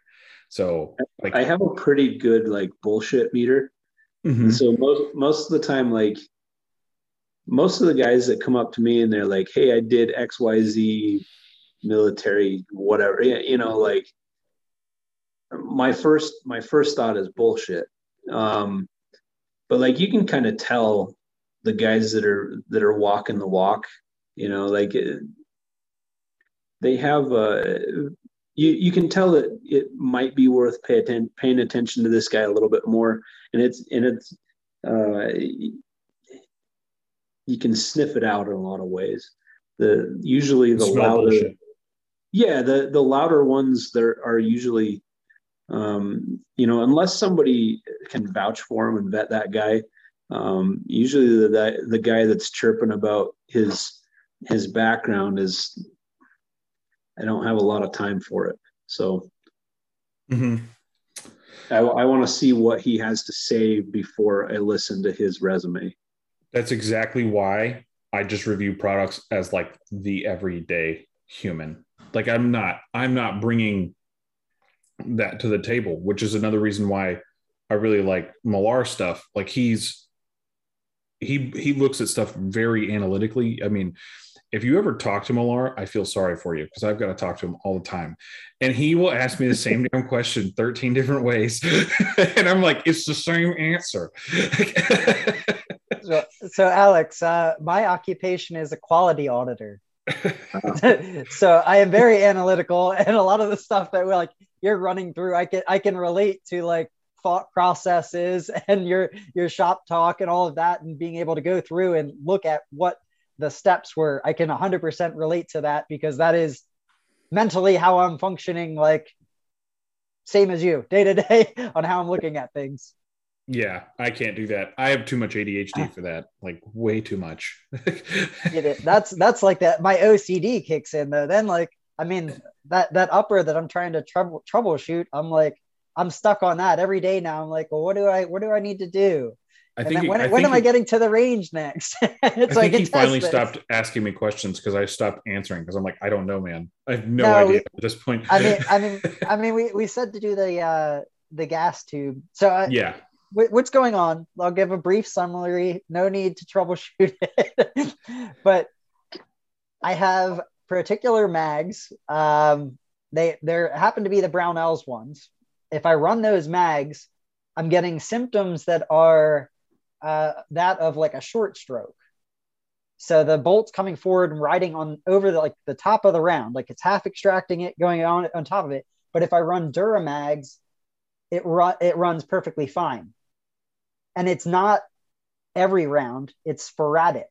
So like i have a pretty good like bullshit meter Mm-hmm. So most most of the time, like most of the guys that come up to me and they're like, "Hey, I did X Y Z military, whatever," you know, like my first my first thought is bullshit. Um, but like you can kind of tell the guys that are that are walking the walk, you know, like they have a you you can tell that it might be worth pay atten- paying attention to this guy a little bit more, and it's and it's uh, you can sniff it out in a lot of ways. The usually the louder, bullshit. yeah, the the louder ones there are usually, um, you know, unless somebody can vouch for him and vet that guy. Um, usually the, the the guy that's chirping about his his background is I don't have a lot of time for it. So mm-hmm. I, I want to see what he has to say before I listen to his resume. That's exactly why I just review products as like the everyday human. Like I'm not, I'm not bringing that to the table, which is another reason why I really like Millar stuff. Like he's he he looks at stuff very analytically. I mean, if you ever talk to Millar, I feel sorry for you because I've got to talk to him all the time. And he will ask me the same damn question 13 different ways. and I'm like, it's the same answer. so, so, Alex, uh, my occupation is a quality auditor. so I am very analytical, and a lot of the stuff that we're like you're running through, I can I can relate to like thought processes and your your shop talk and all of that, and being able to go through and look at what the steps were i can 100% relate to that because that is mentally how i'm functioning like same as you day to day on how i'm looking at things. Yeah i can't do that. I have too much adhd for that like way too much. That's that's like that my ocd kicks in though. Then like i mean that that upper that i'm trying to trouble troubleshoot i'm like i'm stuck on that every day now. I'm like well what do i what do i need to do I think he, when, I when am he, I getting to the range next? so I think he finally this. stopped asking me questions because I stopped answering because I'm like, I don't know, man. I have no, no idea we, at this point. I mean, I mean, I mean, we, we said to do the uh, the gas tube. So I, yeah, what's going on? I'll give a brief summary. No need to troubleshoot it, but I have particular mags. Um, they there happen to be the Brownells ones. If I run those mags, I'm getting symptoms that are uh, that of like a short stroke. So the bolt's coming forward and riding on over the like the top of the round, like it's half extracting it, going on on top of it. But if I run Duramags, it run it runs perfectly fine. And it's not every round, it's sporadic.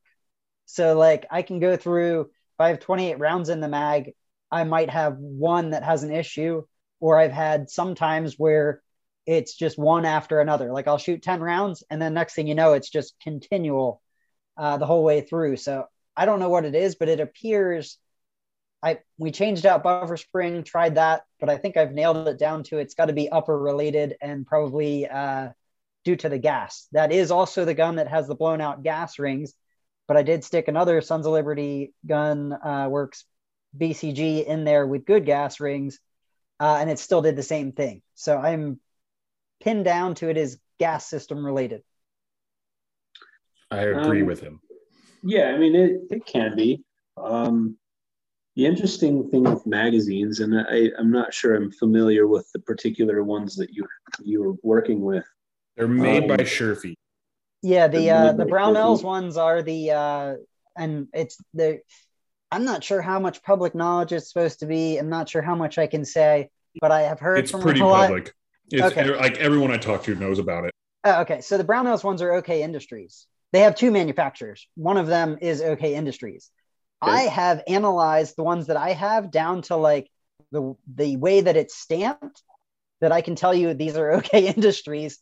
So like I can go through if I have 28 rounds in the mag, I might have one that has an issue, or I've had sometimes where it's just one after another. Like I'll shoot 10 rounds and then next thing you know, it's just continual uh, the whole way through. So I don't know what it is, but it appears I we changed out buffer spring, tried that, but I think I've nailed it down to it's got to be upper related and probably uh, due to the gas. That is also the gun that has the blown out gas rings, but I did stick another Sons of Liberty gun uh, works BCG in there with good gas rings, uh, and it still did the same thing. So I'm pinned down to it is gas system related. I agree um, with him. Yeah, I mean it, it can be. Um, the interesting thing with magazines, and I, I'm not sure I'm familiar with the particular ones that you you were working with. They're made um, by Sherfy. Yeah, the uh, the Brownells ones are the uh, and it's the. I'm not sure how much public knowledge it's supposed to be. I'm not sure how much I can say, but I have heard it's pretty public. It's okay. like everyone I talk to knows about it. Uh, okay, so the Brownells ones are OK Industries. They have two manufacturers. One of them is OK Industries. Okay. I have analyzed the ones that I have down to like the the way that it's stamped. That I can tell you these are OK Industries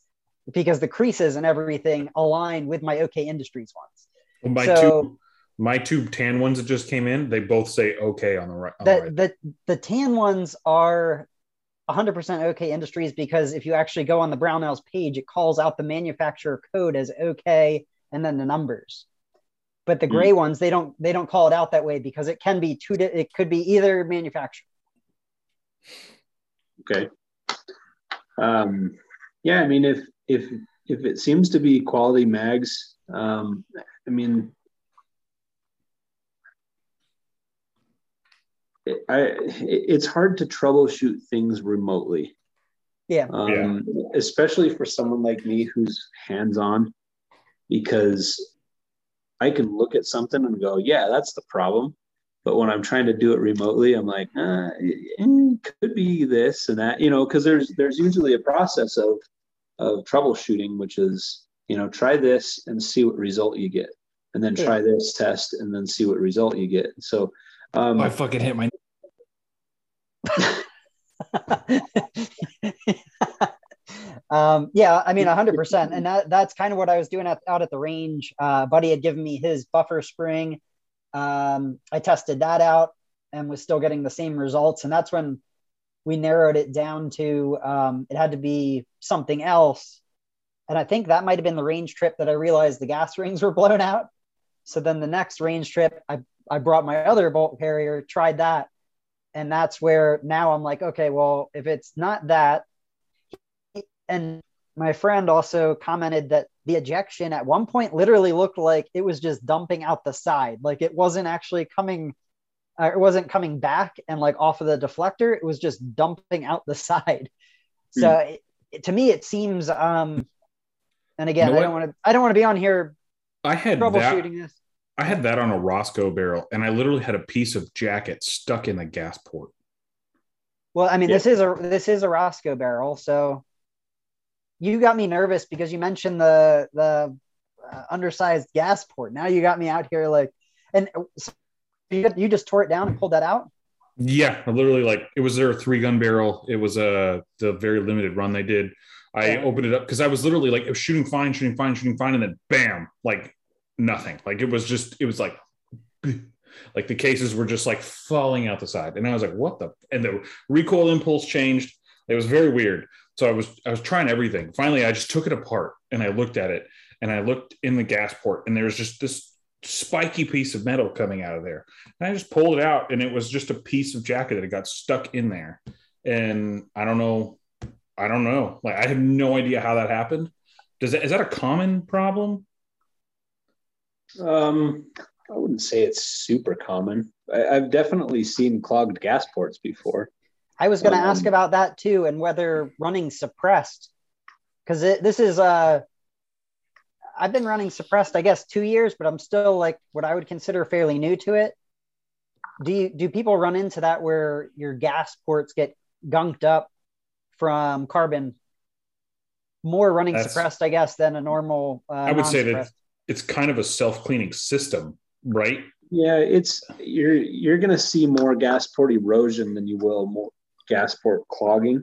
because the creases and everything align with my OK Industries ones. Well, my so, two my two tan ones that just came in, they both say OK on the right. On the, the, right. the the tan ones are 100% OK Industries because if you actually go on the Brownells page, it calls out the manufacturer code as OK and then the numbers. But the gray mm. ones, they don't they don't call it out that way because it can be two. It could be either manufacturer. Okay. Um, yeah, I mean, if if if it seems to be quality mags, um, I mean, I, it's hard to troubleshoot things remotely. Yeah. Um, Yeah. Especially for someone like me who's hands on, because I can look at something and go, yeah, that's the problem. But when I'm trying to do it remotely, I'm like, uh, it could be this and that, you know, because there's there's usually a process of of troubleshooting, which is, you know, try this and see what result you get, and then Yeah. try this test and then see what result you get. So, um, I fucking hit my. um, yeah, I mean, hundred percent, and that that's kind of what I was doing at, out at the range. Uh, Buddy had given me his buffer spring. Um, I tested that out and was still getting the same results, and that's when we narrowed it down to um, it had to be something else. And I think that might have been the range trip that I realized the gas rings were blown out. So then the next range trip, I I brought my other bolt carrier, tried that, and that's where now I'm like, okay, well, if it's not that, and my friend also commented that the ejection at one point literally looked like it was just dumping out the side, like it wasn't actually coming, uh, it wasn't coming back and like off of the deflector, it was just dumping out the side. So it, it- to me, it seems, um, and again, You know I don't want to, I don't want to be on here I had that. troubleshooting this. I had that on a Rosco barrel, and I literally had a piece of jacket stuck in the gas port. Well, I mean, Yeah. this is a this is a Rosco barrel, so you got me nervous because you mentioned the the uh, undersized gas port. Now you got me out here like, and uh, so you, you just tore it down and pulled that out. Yeah, I literally like it was their three gun barrel. It was uh the very limited run they did. I Yeah. opened it up because I was literally like it was shooting fine, shooting fine, shooting fine, and then bam, like nothing. Like it was just it was like like the cases were just like falling out the side, and I was like, what the? And the recoil impulse changed. It was very weird. So I was I was trying everything. Finally, I just took it apart and I looked at it, and I looked in the gas port, and there was just this spiky piece of metal coming out of there. And I just pulled it out, and it was just a piece of jacket that got stuck in there. And I don't know, I don't know. Like I have no idea how that happened. Does that is that a common problem? Um, I wouldn't say it's super common. I, I've definitely seen clogged gas ports before. I was going to Um, ask about that too, and whether running suppressed, because this is uh, I've been running suppressed, I guess, two years, but I'm still like what I would consider fairly new to it. Do you do people run into that where your gas ports get gunked up from carbon? More running That's- suppressed, I guess, than a normal. Uh, I would say that non-suppressed. It's kind of a self cleaning system, right? Yeah, it's you're you're gonna see more gas port erosion than you will more gas port clogging.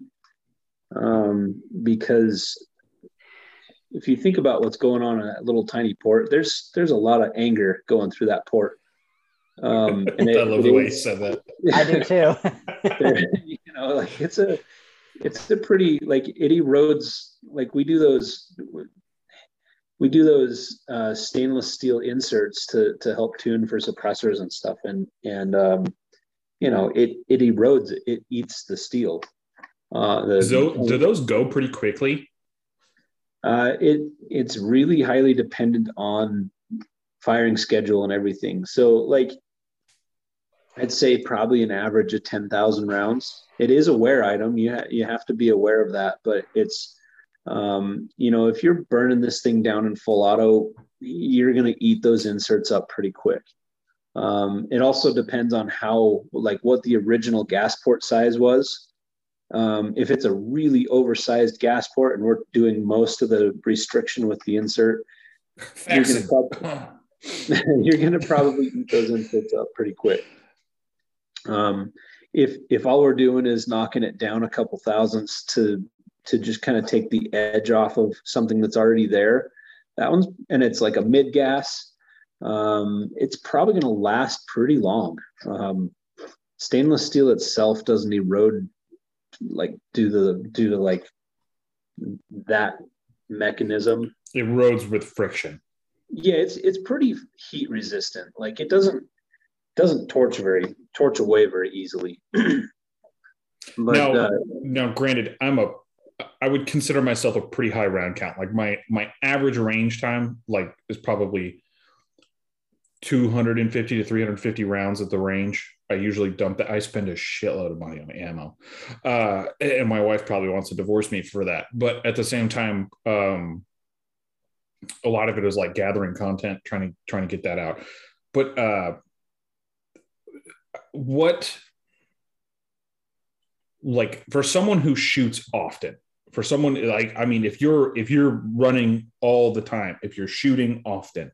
Um, because if you think about what's going on in that little tiny port, there's there's a lot of anger going through that port. Um, and it- I love it the way you said that. I do too. you know, like it's a it's a pretty like it erodes like we do those we do those uh, stainless steel inserts to to help tune for suppressors and stuff and and um, you know it it erodes it, it eats the steel uh, the, So, do those go pretty quickly? uh, it it's really highly dependent on firing schedule and everything. So like I'd say probably an average of 10,000 rounds. It is a wear item. You ha- you have to be aware of that, but it's um, you know, if you're burning this thing down in full auto, you're going to eat those inserts up pretty quick. Um, it also depends on how, like, what the original gas port size was. Um, if it's a really oversized gas port and we're doing most of the restriction with the insert, you're going to probably eat those inserts up pretty quick. Um, if if all we're doing is knocking it down a couple thousandths to to just kind of take the edge off of something that's already there, that one's and it's like a mid gas. Um, it's probably going to last pretty long. Um, stainless steel itself doesn't erode like due to due to like that mechanism It Erodes with friction. yeah it's it's pretty heat resistant like it doesn't doesn't torch very torch away very easily but Now- uh, Now, granted, I'm a I would consider myself a pretty high round count. Like my my average range time like is probably 250 to 350 rounds at the range. I usually dump that. I spend a shitload of money on ammo, uh, and my wife probably wants to divorce me for that. But at the same time, um, a lot of it is like gathering content, trying to trying to get that out. But uh, what, like, for someone who shoots often, for someone like I mean, if you're if you're running all the time, if you're shooting often,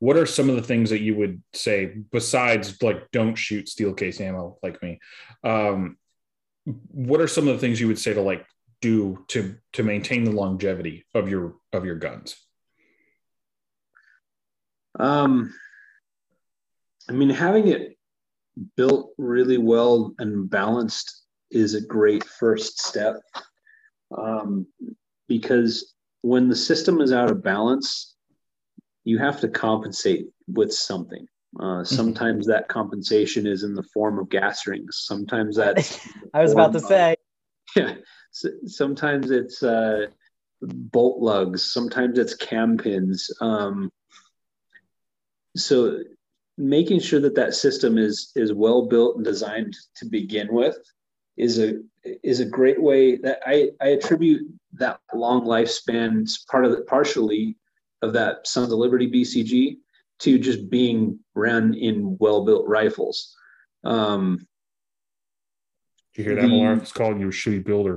what are some of the things that you would say besides like don't shoot steel case ammo like me um, what are some of the things you would say to like do to to maintain the longevity of your of your guns? Um i mean having it built really well and balanced is a great first step um, because when the system is out of balance you have to compensate with something. Uh, mm-hmm. sometimes that compensation is in the form of gas rings. Sometimes that's. I was about to say. Yeah. sometimes it's uh, bolt lugs. Sometimes it's cam pins. Um, so making sure that that system is is well built and designed to begin with is a is a great way that I, I attribute that long lifespan part of the, partially of that Sons of Liberty BCG to just being run in well built rifles. Um, Did you hear that, Malar? It's calling you a shitty builder.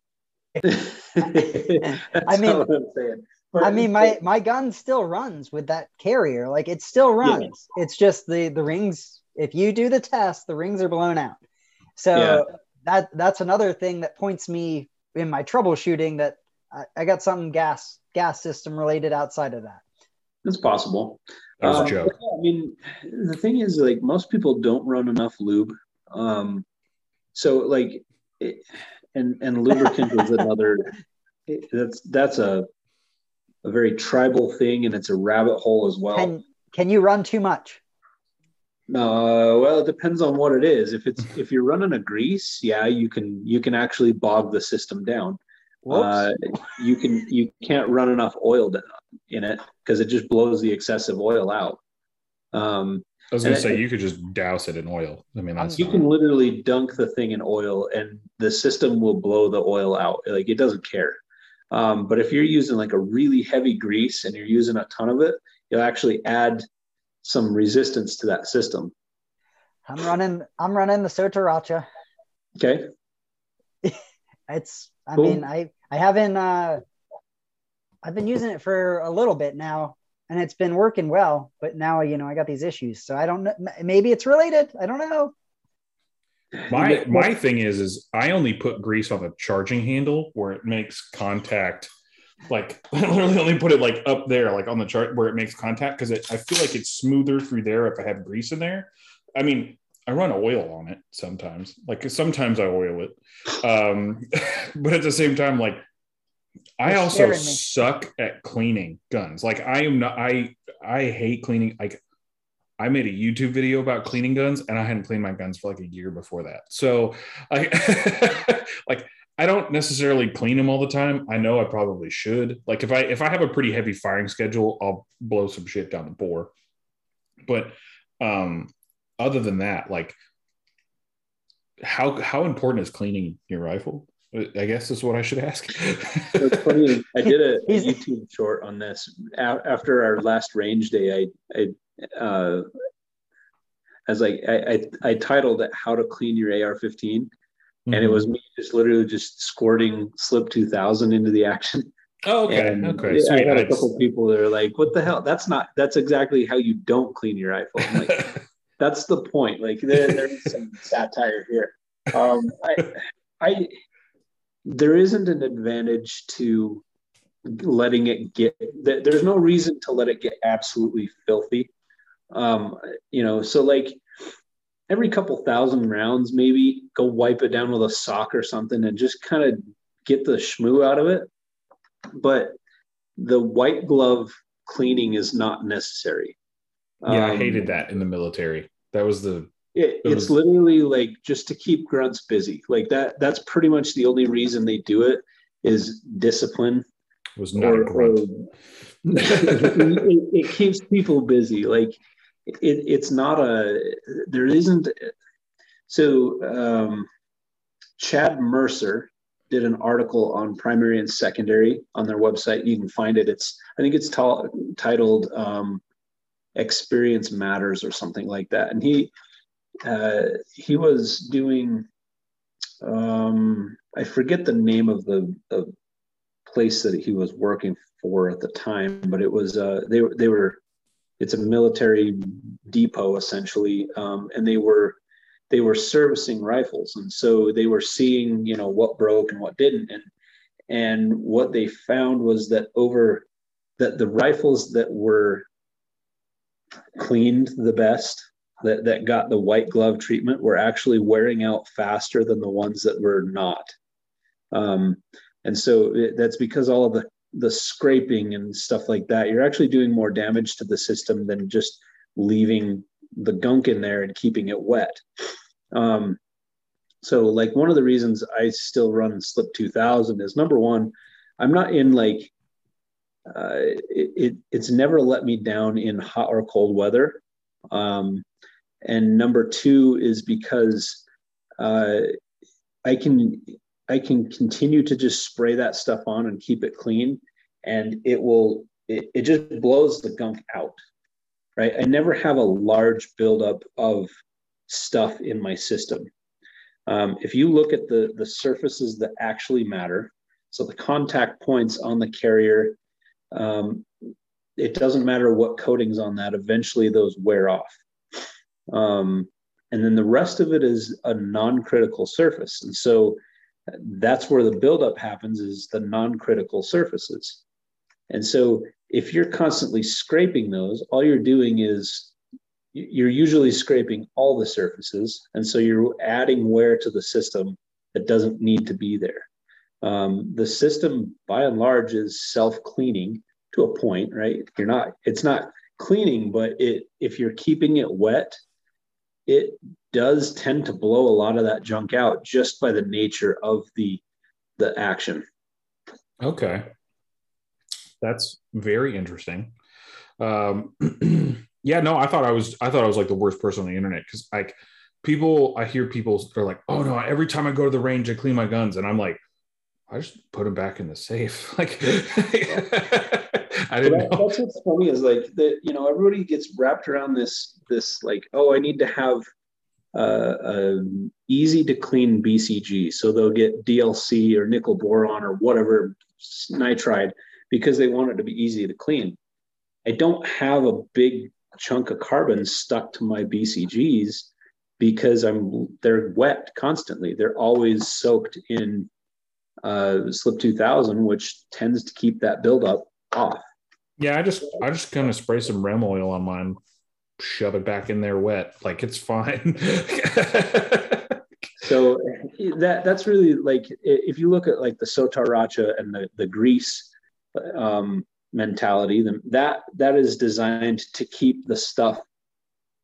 I mean, I mean, my my gun still runs with that carrier. Like it still runs. Yeah. It's just the the rings. If you do the test, the rings are blown out. So yeah. That that's another thing that points me in my troubleshooting that I, I got something gas gas system related outside of that. It's possible. That was um, a joke. I mean, the thing is, like, most people don't run enough lube. Um, so, like, it, and and lubricant is another. It, that's that's a a very tribal thing, and it's a rabbit hole as well. Can Can you run too much? No, uh, well, it depends on what it is. If it's if you're running a grease, yeah, you can you can actually bog the system down. Uh, you can you can't run enough oil in it because it just blows the excessive oil out. Um, I was going to say it, you could just douse it in oil. I mean, that's you can literally dunk the thing in oil, and the system will blow the oil out. Like it doesn't care. Um, but if you're using like a really heavy grease and you're using a ton of it, you'll actually add some resistance to that system. I'm running. I'm running the Sotaracha. Okay. it's I cool. mean, I I haven't uh I've been using it for a little bit now and it's been working well, but now you know I got these issues. So I don't know maybe it's related. I don't know. My my thing is is I only put grease on the charging handle where it makes contact like I literally only put it like up there, like on the chart where it makes contact because I feel like it's smoother through there if I have grease in there. I mean, I run oil on it sometimes. Like sometimes I oil it, um, but at the same time, like I also suck at cleaning guns. Like I am not. I I hate cleaning. Like I made a YouTube video about cleaning guns, and I hadn't cleaned my guns for like a year before that. So I like I don't necessarily clean them all the time. I know I probably should. Like if I if I have a pretty heavy firing schedule, I'll blow some shit down the bore. But um other than that, like how how important is cleaning your rifle? I guess is what I should ask. it's funny. I did a, a, YouTube short on this after our last range day. I, I, uh, as like I, I, I titled it "How to Clean Your AR-15," mm-hmm. and it mm-hmm. was me just literally just squirting Slip 2000 into the action. Oh, okay. And okay. Sweet. I had a couple people that are like, "What the hell? That's not. That's exactly how you don't clean your iPhone. Like, that's the point. Like there, there's some satire here. Um, I, I, there isn't an advantage to letting it get. There's no reason to let it get absolutely filthy. Um, you know, so like every couple thousand rounds, maybe go wipe it down with a sock or something, and just kind of get the schmoo out of it. But the white glove cleaning is not necessary. Yeah, um, I hated that in the military. That was the it, it's was, literally like just to keep grunts busy. Like that that's pretty much the only reason they do it. is discipline. Was not or, or it, it, keeps people busy. Like it, it's not a there isn't. So um, Chad Mercer did an article on primary and secondary on their website. You can find it. It's I think it's t- titled um, "Experience Matters" or something like that. And he uh, he was doing um, I forget the name of the, the place that he was working for at the time, but it was uh, they they were it's a military depot essentially, um, and they were they were servicing rifles, and so they were seeing you know what broke and what didn't, and and what they found was that over that the rifles that were cleaned the best that, that got the white glove treatment were actually wearing out faster than the ones that were not. Um, and so it, that's because all of the, the scraping and stuff like that, you're actually doing more damage to the system than just leaving the gunk in there and keeping it wet. Um, so like one of the reasons I still run Slip 2000 is number one, I'm not in like, uh, it, it, it's never let me down in hot or cold weather. Um, and number two is because uh, I can I can continue to just spray that stuff on and keep it clean, and it will it, it just blows the gunk out. Right, I never have a large buildup of stuff in my system. Um, if you look at the the surfaces that actually matter, so the contact points on the carrier, um, it doesn't matter what coatings on that. Eventually, those wear off. Um, and then the rest of it is a non-critical surface. And so that's where the buildup happens is the non-critical surfaces. And so if you're constantly scraping those, all you're doing is you're usually scraping all the surfaces. And so you're adding wear to the system that doesn't need to be there. Um, the system by and large is self-cleaning to a point, right? You're not, it's not cleaning, but it if you're keeping it wet, it does tend to blow a lot of that junk out just by the nature of the the action. Okay. That's very interesting. Um, yeah, no, I thought I was I thought I was like the worst person on the internet because like people I hear people are like, oh no, every time I go to the range, I clean my guns, and I'm like, I just put them back in the safe. Like I didn't that, know. That's what's funny is like that, you know, everybody gets wrapped around this, this like, oh, I need to have uh, a easy to clean BCG. So they'll get DLC or nickel boron or whatever nitride because they want it to be easy to clean. I don't have a big chunk of carbon stuck to my BCGs because I'm they're wet constantly. They're always soaked in uh, Slip 2000, which tends to keep that buildup off. Yeah, I just I just kind of spray some REM oil on mine, shove it back in there wet, like it's fine. so that that's really like if you look at like the sotaracha and the the grease um, mentality, then that that is designed to keep the stuff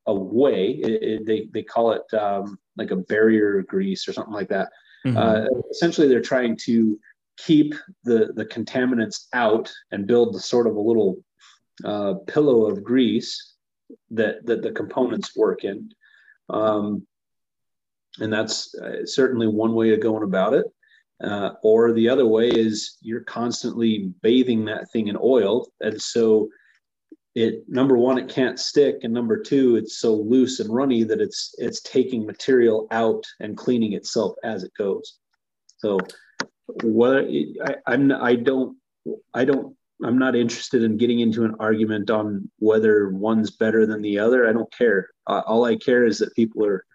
away. It, it, they they call it um, like a barrier grease or something like that. Mm-hmm. Uh, essentially, they're trying to keep the the contaminants out and build the sort of a little uh, pillow of grease that that the components work in. Um, and that's uh, certainly one way of going about it. Uh, or the other way is you're constantly bathing that thing in oil. And so it number one it can't stick. And number two it's so loose and runny that it's it's taking material out and cleaning itself as it goes. So what I, I'm I don't I don't I'm not interested in getting into an argument on whether one's better than the other. I don't care. Uh, all I care is that people are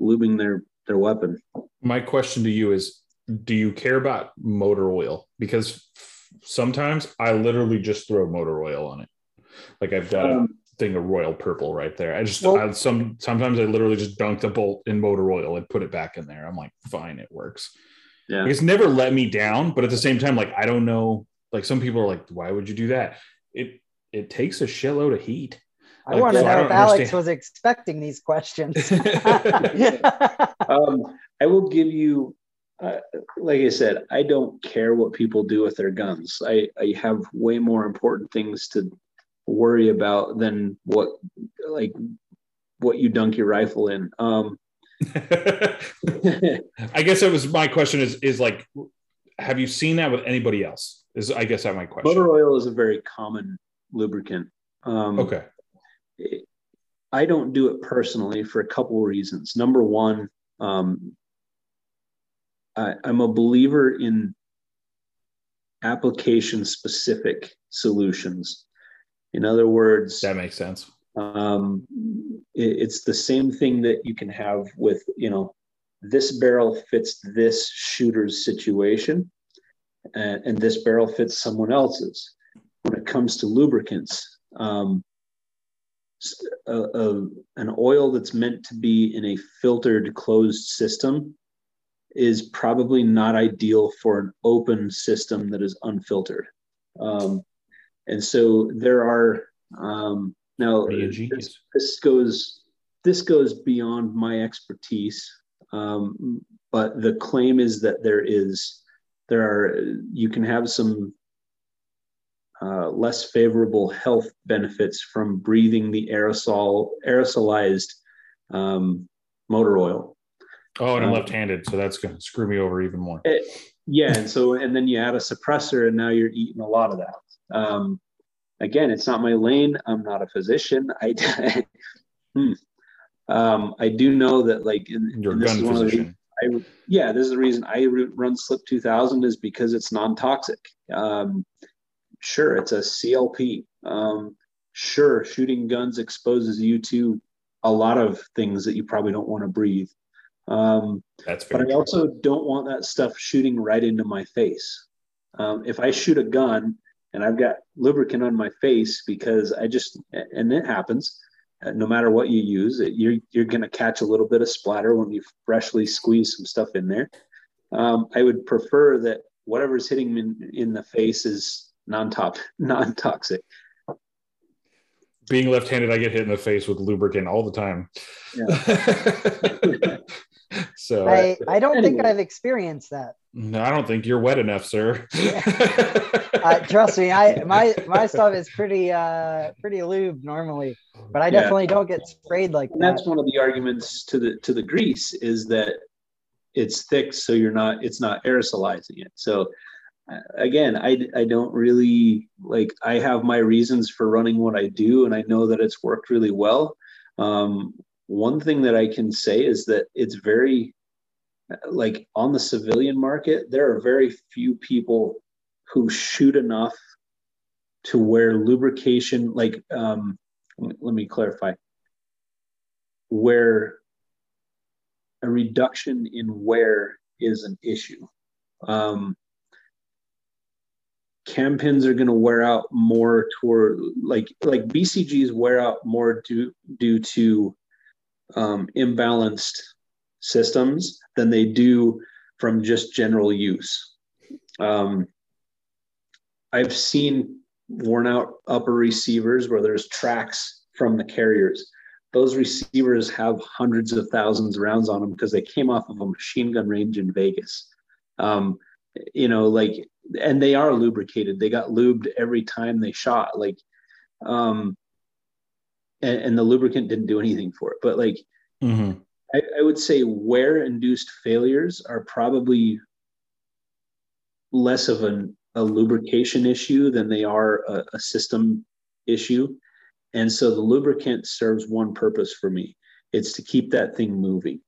lubing their their weapon. My question to you is do you care about motor oil because sometimes I literally just throw motor oil on it. Like I've got um, a thing of royal purple right there. I just well, I, some sometimes I literally just dunk the bolt in motor oil and put it back in there. I'm like, fine, it works. Yeah. Like, it's never let me down, but at the same time, like I don't know. Like some people are like, why would you do that? It it takes a shitload of heat. I like, want to so know if Alex understand. was expecting these questions. um, I will give you uh, like I said, I don't care what people do with their guns. I, I have way more important things to worry about than what like what you dunk your rifle in. Um, I guess that was my question is is like have you seen that with anybody else? Is I guess that my question. Motor oil is a very common lubricant. Um, okay. I don't do it personally for a couple of reasons. Number one, um, I, I'm a believer in application specific solutions. In other words, that makes sense. Um, it, it's the same thing that you can have with, you know, this barrel fits this shooter's situation, and, and this barrel fits someone else's. When it comes to lubricants, um, a, a, an oil that's meant to be in a filtered closed system is probably not ideal for an open system that is unfiltered. Um, and so there are um, now this, this, goes this goes beyond my expertise, um, but the claim is that there is there are you can have some uh, less favorable health benefits from breathing the aerosol aerosolized um, motor oil. Oh, and I'm um, left-handed, so that's going to screw me over even more. It, yeah, and so and then you add a suppressor, and now you're eating a lot of that. Um, again, it's not my lane. I'm not a physician. I, hmm. um, I do know that like in, your gun physician. I, yeah, this is the reason I run Slip 2000 is because it's non-toxic. Um, sure, it's a CLP. Um, sure, shooting guns exposes you to a lot of things that you probably don't want to breathe. Um, That's but I also don't want that stuff shooting right into my face. Um, if I shoot a gun and I've got lubricant on my face because I just and it happens. Uh, no matter what you use, you're you're going to catch a little bit of splatter when you freshly squeeze some stuff in there. Um, I would prefer that whatever's hitting me in, in the face is non-top non-toxic. Being left-handed, I get hit in the face with lubricant all the time. Yeah. so I, I don't anyway. think I've experienced that. No, I don't think you're wet enough, sir. uh, trust me, I my my stuff is pretty uh pretty lubed normally, but I definitely yeah. don't get sprayed like and that. That's one of the arguments to the to the grease is that it's thick, so you're not it's not aerosolizing it. So uh, again, I I don't really like I have my reasons for running what I do, and I know that it's worked really well. Um, one thing that I can say is that it's very like on the civilian market, there are very few people who shoot enough to where lubrication, like, um, let me clarify, where a reduction in wear is an issue. Um, cam pins are going to wear out more toward like like BCGs wear out more due due to um, imbalanced systems than they do from just general use. Um, I've seen worn out upper receivers where there's tracks from the carriers. Those receivers have hundreds of thousands of rounds on them because they came off of a machine gun range in Vegas. Um, you know, like, and they are lubricated. They got lubed every time they shot. Like, um, and, and the lubricant didn't do anything for it. But like, mm-hmm. I, I would say wear induced failures are probably less of an, a lubrication issue than they are a, a system issue. And so the lubricant serves one purpose for me it's to keep that thing moving.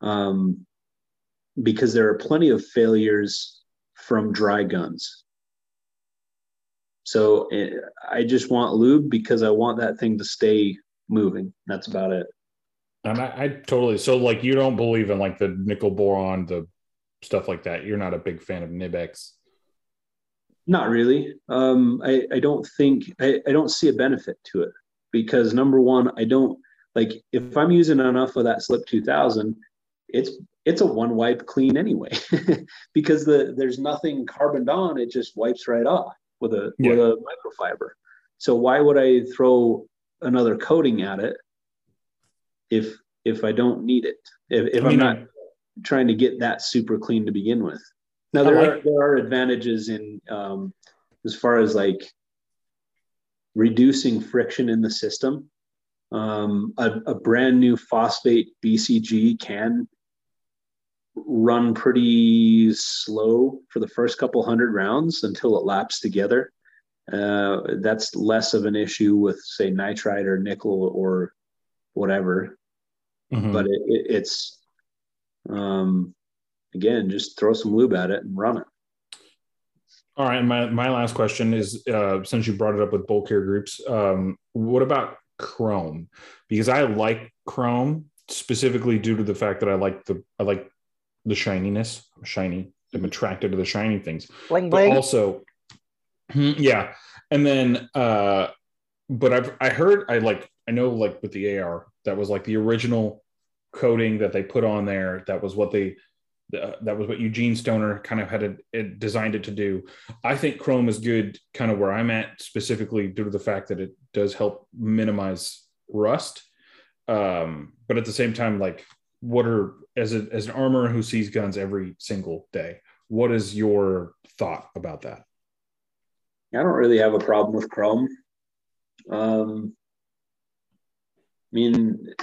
Um, because there are plenty of failures from dry guns. So eh, I just want lube because I want that thing to stay moving. That's about it. And I, I, totally so like you don't believe in like the nickel boron, the stuff like that. You're not a big fan of NiB-X. Not really. Um, I, I don't think I, I don't see a benefit to it because number one, I don't like if I'm using enough of that slip 2000, it's it's a one wipe clean anyway because the there's nothing carboned on. It just wipes right off with a yeah. with a microfiber. So why would I throw another coating at it if if I don't need it. If, if I am not trying to get that super clean to begin with. Now there like- are there are advantages in um, as far as like reducing friction in the system. Um, a, a brand new phosphate BCG can run pretty slow for the first couple hundred rounds until it laps together. Uh, that's less of an issue with say nitride or nickel or whatever. Mm-hmm. But it, it, it's um, again, just throw some lube at it and run it. All right. My, my last question is uh, since you brought it up with bolt carrier groups, um, what about Chrome? Because I like Chrome specifically due to the fact that I like the I like the shininess. I'm shiny. I'm attracted to the shiny things. Bling bling. But also, hmm, yeah. And then, uh, but I've I heard I like I know like with the AR that was like the original coating that they put on there. That was what they uh, that was what Eugene Stoner kind of had it, it designed it to do. I think Chrome is good, kind of where I'm at, specifically due to the fact that it does help minimize rust. Um, but at the same time, like, what are as a, as an armorer who sees guns every single day, what is your thought about that? I don't really have a problem with Chrome. Um, I mean,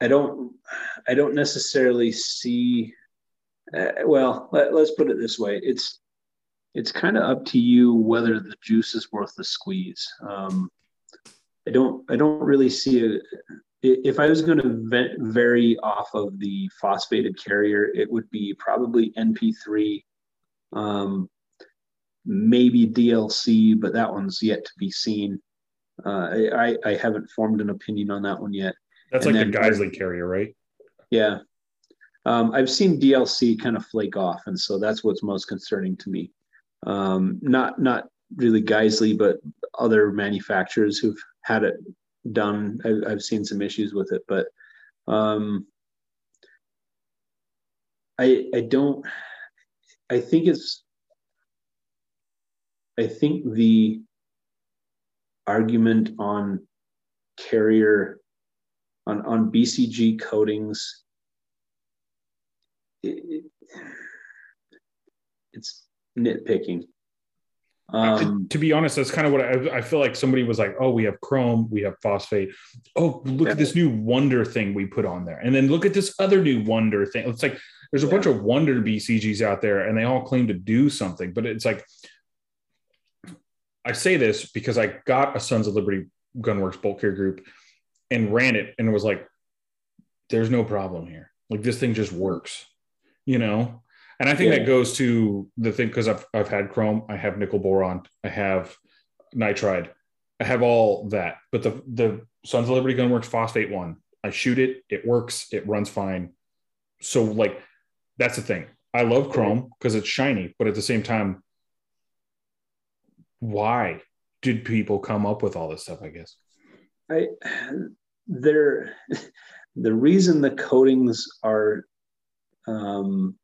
I don't, I don't necessarily see. Uh, well, let, us put it this way: it's it's kind of up to you whether the juice is worth the squeeze. Um, I don't, I don't really see a. If I was going to vary off of the phosphated carrier, it would be probably NP3, um, maybe DLC, but that one's yet to be seen. Uh, I, I haven't formed an opinion on that one yet. That's and like the Geissele carrier, right? Yeah. Um, I've seen DLC kind of flake off, and so that's what's most concerning to me. Um, not not really Geissele, but other manufacturers who've had it done. I, have seen some issues with it, but um, I I don't. I think it's. I think the argument on carrier on on BCG coatings. It, it's nitpicking. Um, to, to, be honest, that's kind of what I, I, feel like. Somebody was like, "Oh, we have chrome, we have phosphate. Oh, look yeah. at this new wonder thing we put on there, and then look at this other new wonder thing." It's like there's a yeah. bunch of wonder BCGs out there, and they all claim to do something, but it's like I say this because I got a Sons of Liberty Gunworks bolt carrier group and ran it and it was like there's no problem here like this thing just works you know and i think yeah. that goes to the thing because I've, I've had chrome i have nickel boron i have nitride i have all that. But the the sons of liberty gunworks phosphate one. I shoot it it works it runs fine. So like that's the thing. I love chrome because it's shiny but at the same time why did people come up with all this stuff i guess? I they're the reason the coatings are um,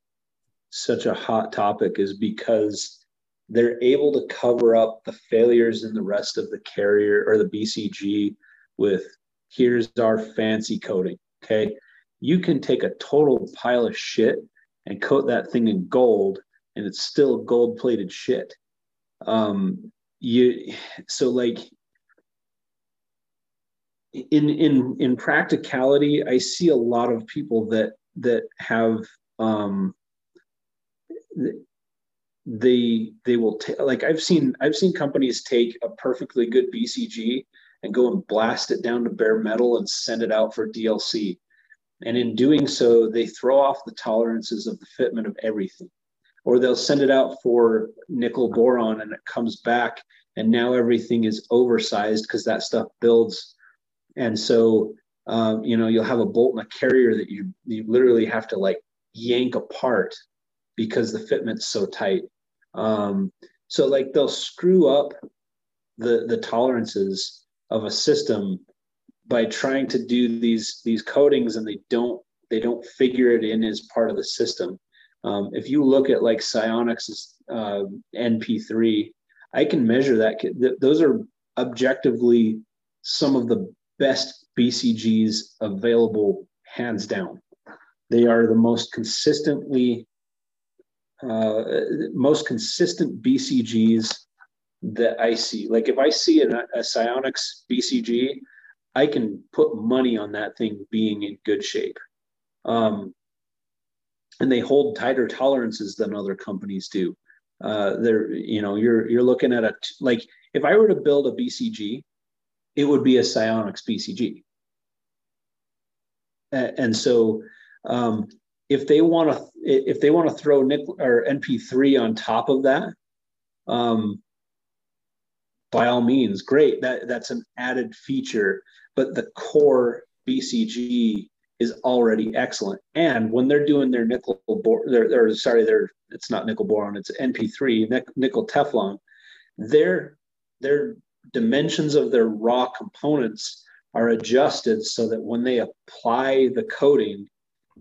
such a hot topic is because they're able to cover up the failures in the rest of the carrier or the BCG with here's our fancy coating. Okay. You can take a total pile of shit and coat that thing in gold and it's still gold plated shit. Um, you so like in in in practicality, I see a lot of people that that have um, they they will take like I've seen I've seen companies take a perfectly good BCG and go and blast it down to bare metal and send it out for DLC. And in doing so, they throw off the tolerances of the fitment of everything. Or they'll send it out for nickel boron and it comes back and now everything is oversized because that stuff builds and so, um, you know, you'll have a bolt and a carrier that you you literally have to like yank apart because the fitment's so tight. Um, so like they'll screw up the the tolerances of a system by trying to do these these coatings and they don't they don't figure it in as part of the system. Um, if you look at like Sionics's uh, NP3, I can measure that. Those are objectively some of the best BCGs available, hands down. They are the most consistently, uh, most consistent BCGs that I see. Like if I see a, a Sionics BCG, I can put money on that thing being in good shape. Um, and they hold tighter tolerances than other companies do. Uh, they're, you know, you're you're looking at a like if I were to build a BCG, it would be a Sionics BCG. And so, um, if they want to, if they want to throw nickel or NP3 on top of that, um, by all means, great. That that's an added feature. But the core BCG is already excellent. And when they're doing their nickel bor, they're, sorry, they're it's not nickel boron, it's NP3 nickel Teflon. Their their dimensions of their raw components are adjusted so that when they apply the coating,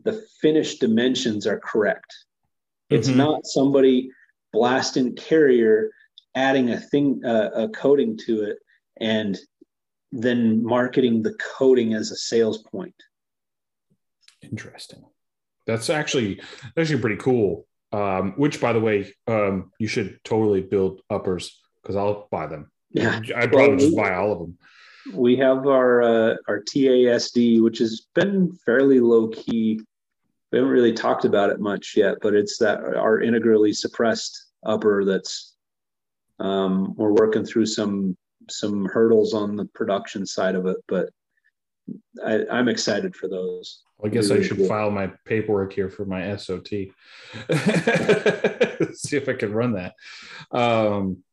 the finished dimensions are correct. It's mm-hmm. not somebody blasting carrier adding a thing uh, a coating to it and then marketing the coating as a sales point Interesting. That's actually actually pretty cool. Um, which, by the way, um, you should totally build uppers because I'll buy them. Yeah, I'd probably well, just buy all of them. We have our uh, our TASD, which has been fairly low key. We haven't really talked about it much yet, but it's that our integrally suppressed upper that's um, we're working through some some hurdles on the production side of it, but I, I'm excited for those. Well, I guess really I should cool. file my paperwork here for my SOT. See if I can run that. Um,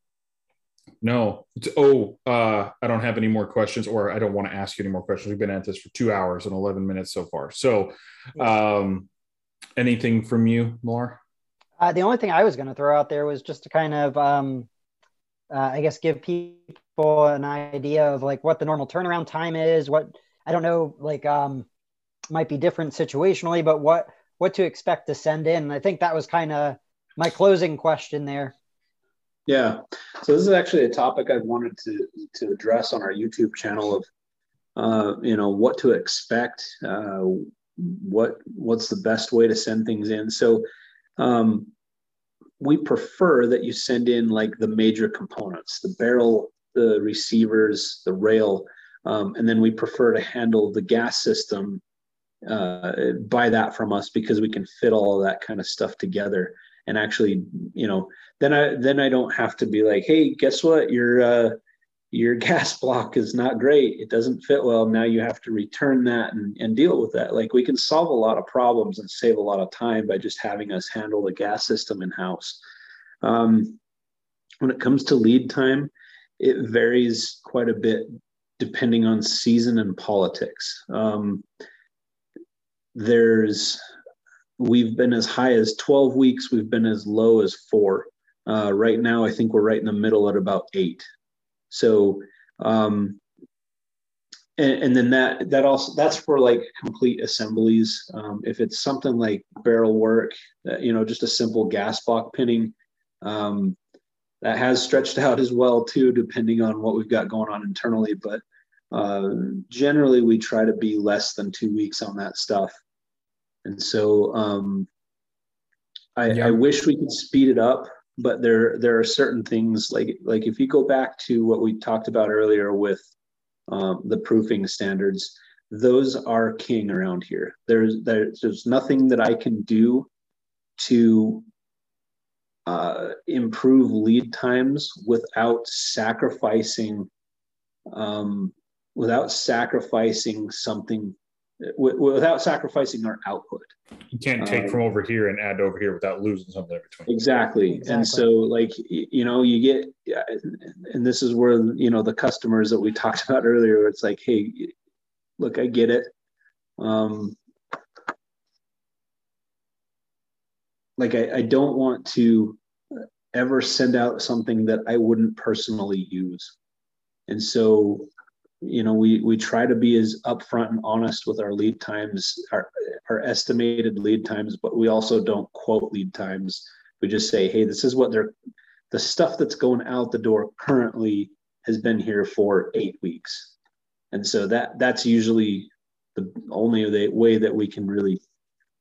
no. It's, Oh, uh, I don't have any more questions, or I don't want to ask you any more questions. We've been at this for two hours and 11 minutes so far. So, um, anything from you, more? Uh, the only thing I was going to throw out there was just to kind of, um, uh, I guess, give people an idea of like what the normal turnaround time is, what I don't know, like um, might be different situationally, but what what to expect to send in. I think that was kind of my closing question there. Yeah. So this is actually a topic I've wanted to to address on our YouTube channel of uh, you know what to expect, uh, what what's the best way to send things in. So um, we prefer that you send in like the major components, the barrel, the receivers, the rail, um, and then we prefer to handle the gas system, uh, buy that from us because we can fit all of that kind of stuff together. And actually, you know, then I then I don't have to be like, hey, guess what? Your uh, your gas block is not great. It doesn't fit well. Now you have to return that and, and deal with that. Like we can solve a lot of problems and save a lot of time by just having us handle the gas system in house. Um, when it comes to lead time, it varies quite a bit depending on season and politics. Um, there's we've been as high as 12 weeks we've been as low as four uh, right now i think we're right in the middle at about eight so um, and, and, then that that also that's for like complete assemblies um, if it's something like barrel work uh, you know just a simple gas block pinning um, that has stretched out as well too, depending on what we've got going on internally. But uh, generally, we try to be less than two weeks on that stuff. And so um, I, yeah. I wish we could speed it up, but there there are certain things like like if you go back to what we talked about earlier with um, the proofing standards, those are king around here. There's there's, there's nothing that I can do to uh, improve lead times without sacrificing um, without sacrificing something w- without sacrificing our output you can't take um, from over here and add over here without losing something between exactly. exactly and so like you know you get and this is where you know the customers that we talked about earlier it's like hey look i get it um like I, I don't want to ever send out something that I wouldn't personally use. And so, you know, we we try to be as upfront and honest with our lead times, our our estimated lead times, but we also don't quote lead times. We just say, hey, this is what they're the stuff that's going out the door currently has been here for eight weeks. and so that that's usually the only way that we can really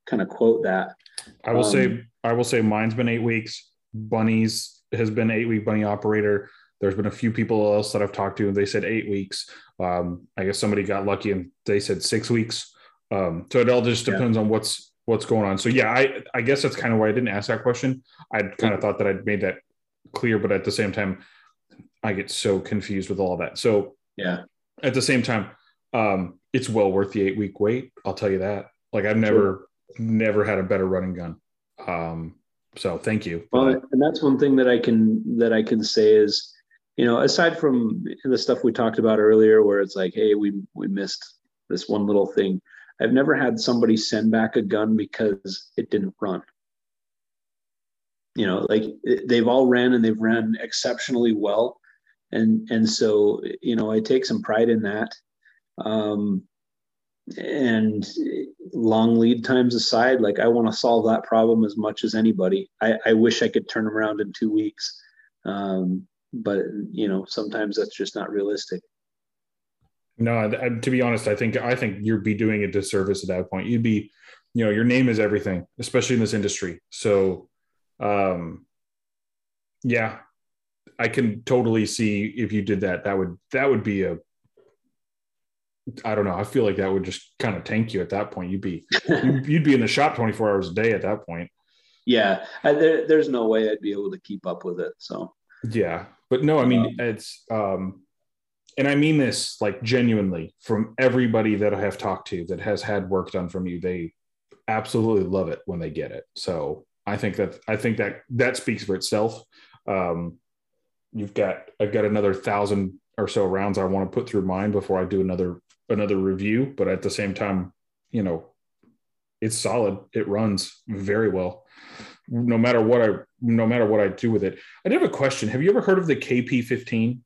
kind of quote that. I will um, say I will say mine's been eight weeks. Bunny's has been eight week bunny operator. There's been a few people else that I've talked to, and they said eight weeks. Um, I guess somebody got lucky and they said six weeks. Um, so it all just depends yeah. on what's what's going on. So yeah, I I guess that's kind of why I didn't ask that question. I kind of thought that I'd made that clear, but at the same time, I get so confused with all that. So yeah, at the same time, um, it's well worth the eight week wait. I'll tell you that. Like I've never sure. never had a better running gun. Um, so thank you. Well, and that's one thing that I can that I can say is, you know, aside from the stuff we talked about earlier, where it's like, hey, we we missed this one little thing. I've never had somebody send back a gun because it didn't run. You know, like they've all ran and they've ran exceptionally well, and and so you know, I take some pride in that. Um, and long lead times aside, like I want to solve that problem as much as anybody. I, I wish I could turn around in two weeks, um, but you know, sometimes that's just not realistic. No, to be honest, I think I think you'd be doing a disservice at that point. You'd be, you know, your name is everything, especially in this industry. So, um, yeah, I can totally see if you did that. That would that would be a. I don't know. I feel like that would just kind of tank you at that point. You'd be you'd be in the shop twenty four hours a day at that point. Yeah, I, there, there's no way I'd be able to keep up with it. So. Yeah, but no, I mean um, it's um and I mean this like genuinely from everybody that I have talked to that has had work done from you, they absolutely love it when they get it. So I think that I think that that speaks for itself. Um, you've got I've got another thousand or so rounds I want to put through mine before I do another another review, but at the same time, you know, it's solid. It runs very well. No matter what I no matter what I do with it. I did have a question. Have you ever heard of the KP15?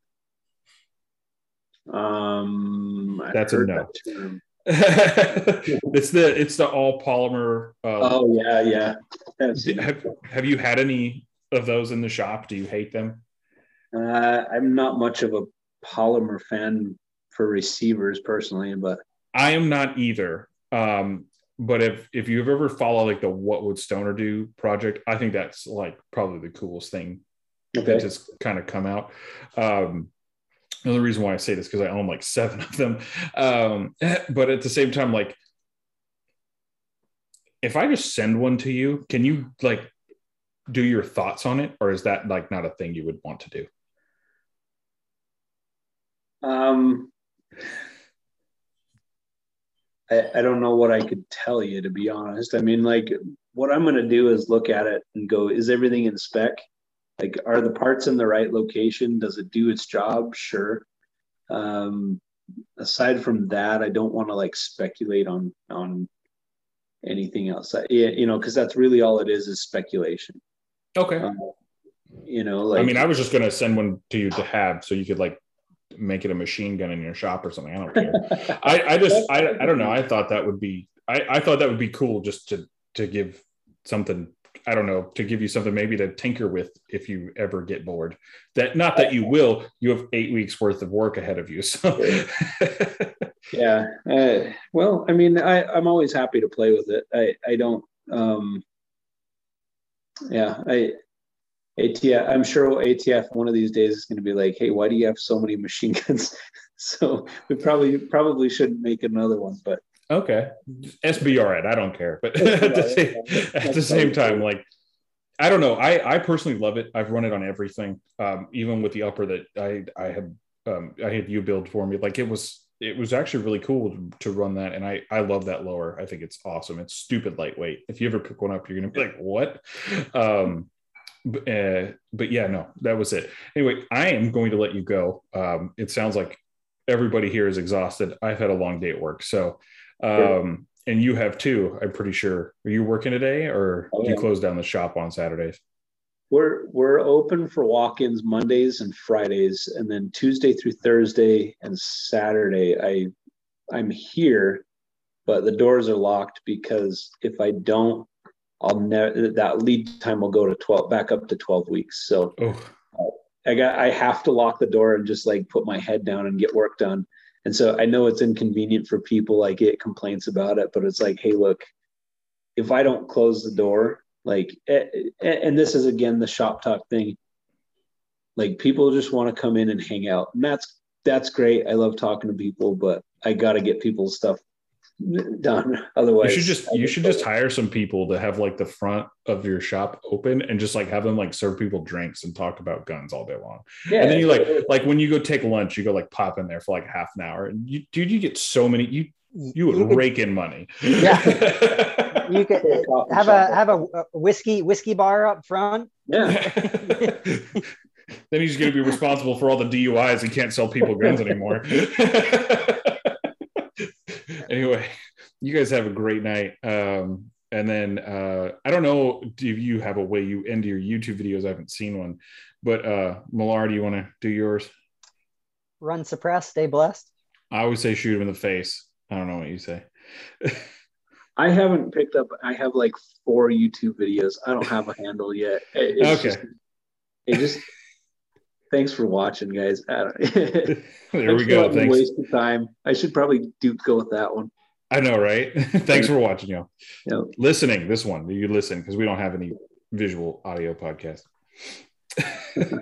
Um, That's a no. That it's the it's the all polymer. Uh, oh yeah, yeah. Have Have you had any of those in the shop? Do you hate them? Uh, I'm not much of a polymer fan for receivers personally, but I am not either. Um, but if if you've ever followed like the What Would Stoner Do project, I think that's like probably the coolest thing okay. that just kind of come out. Um, the only reason why I say this because I own like seven of them. Um, but at the same time, like if I just send one to you, can you like do your thoughts on it, or is that like not a thing you would want to do? Um, I, I don't know what I could tell you to be honest. I mean, like what I'm going to do is look at it and go, is everything in spec? like are the parts in the right location? Does it do its job? Sure. Um, aside from that i don't want to like speculate on on anything else. I, you know because that's really all it is is speculation. Okay. Um, you know like i mean i was just going to send one to you to have so you could like make it a machine gun in your shop or something i don't care I, I just I, I don't know i thought that would be I, I thought that would be cool just to to give something I don't know, to give you something maybe to tinker with if you ever get bored. That not that you will, you have eight weeks worth of work ahead of you. So yeah. Uh, well, I mean, I, I'm always happy to play with it. I, I don't um yeah, I ATF, I'm sure ATF one of these days is going to be like, hey, why do you have so many machine guns? so we probably probably shouldn't make another one, but Okay, SBR it. I don't care, but at the same, at the same time, like I don't know. I I personally love it. I've run it on everything, um, even with the upper that I I had um, I had you build for me. Like it was it was actually really cool to, to, run that, and I I love that lower. I think it's awesome. It's stupid lightweight. If you ever pick one up, you're gonna be like, what? Um, but, uh, but yeah, no, that was it. Anyway, I am going to let you go. Um, it sounds like everybody here is exhausted. I've had a long day at work, so um, and you have too, I'm pretty sure. Are you working today or oh, do you close down the shop on Saturdays? We're we're open for walk-ins Mondays and Fridays, and then Tuesday through Thursday and Saturday. I I'm here, but the doors are locked because if I don't, I'll never that lead time will go to 12 back up to 12 weeks. So oh. I got I have to lock the door and just like put my head down and get work done And so I know it's inconvenient for people. I get complaints about it, but it's like, hey, look, if I don't close the door, like, and this is again the shop talk thing. Like people just want to come in and hang out, and that's that's great. I love talking to people, but I got to get people's stuff done. Otherwise, you should just you should just hire some people to have like the front of your shop open and just like have them like serve people drinks and talk about guns all day long. Yeah, and then you like like when you go take lunch, you go like pop in there for like half an hour, and you dude, you get so many you you would you could, rake in money. Yeah, you could have a have a whiskey whiskey bar up front. Yeah. then he's going to be responsible for all the DUIs and can't sell people guns anymore anyway, you guys have a great night. Um, and then uh, I don't know if you have a way you end your YouTube videos. I haven't seen one, but uh, Millar, do you want to do yours? Run, suppress, stay blessed. I always say shoot him in the face. I don't know what you say. I haven't picked up. I have like four YouTube videos. I don't have a handle yet. It's okay. Just, it just. Thanks for watching, guys. there we go. Thanks. Waste of time. I should probably do go with that one. I know, right? Thanks for watching, yo. Yep. Listening, this one, you listen because we don't have any visual audio podcast.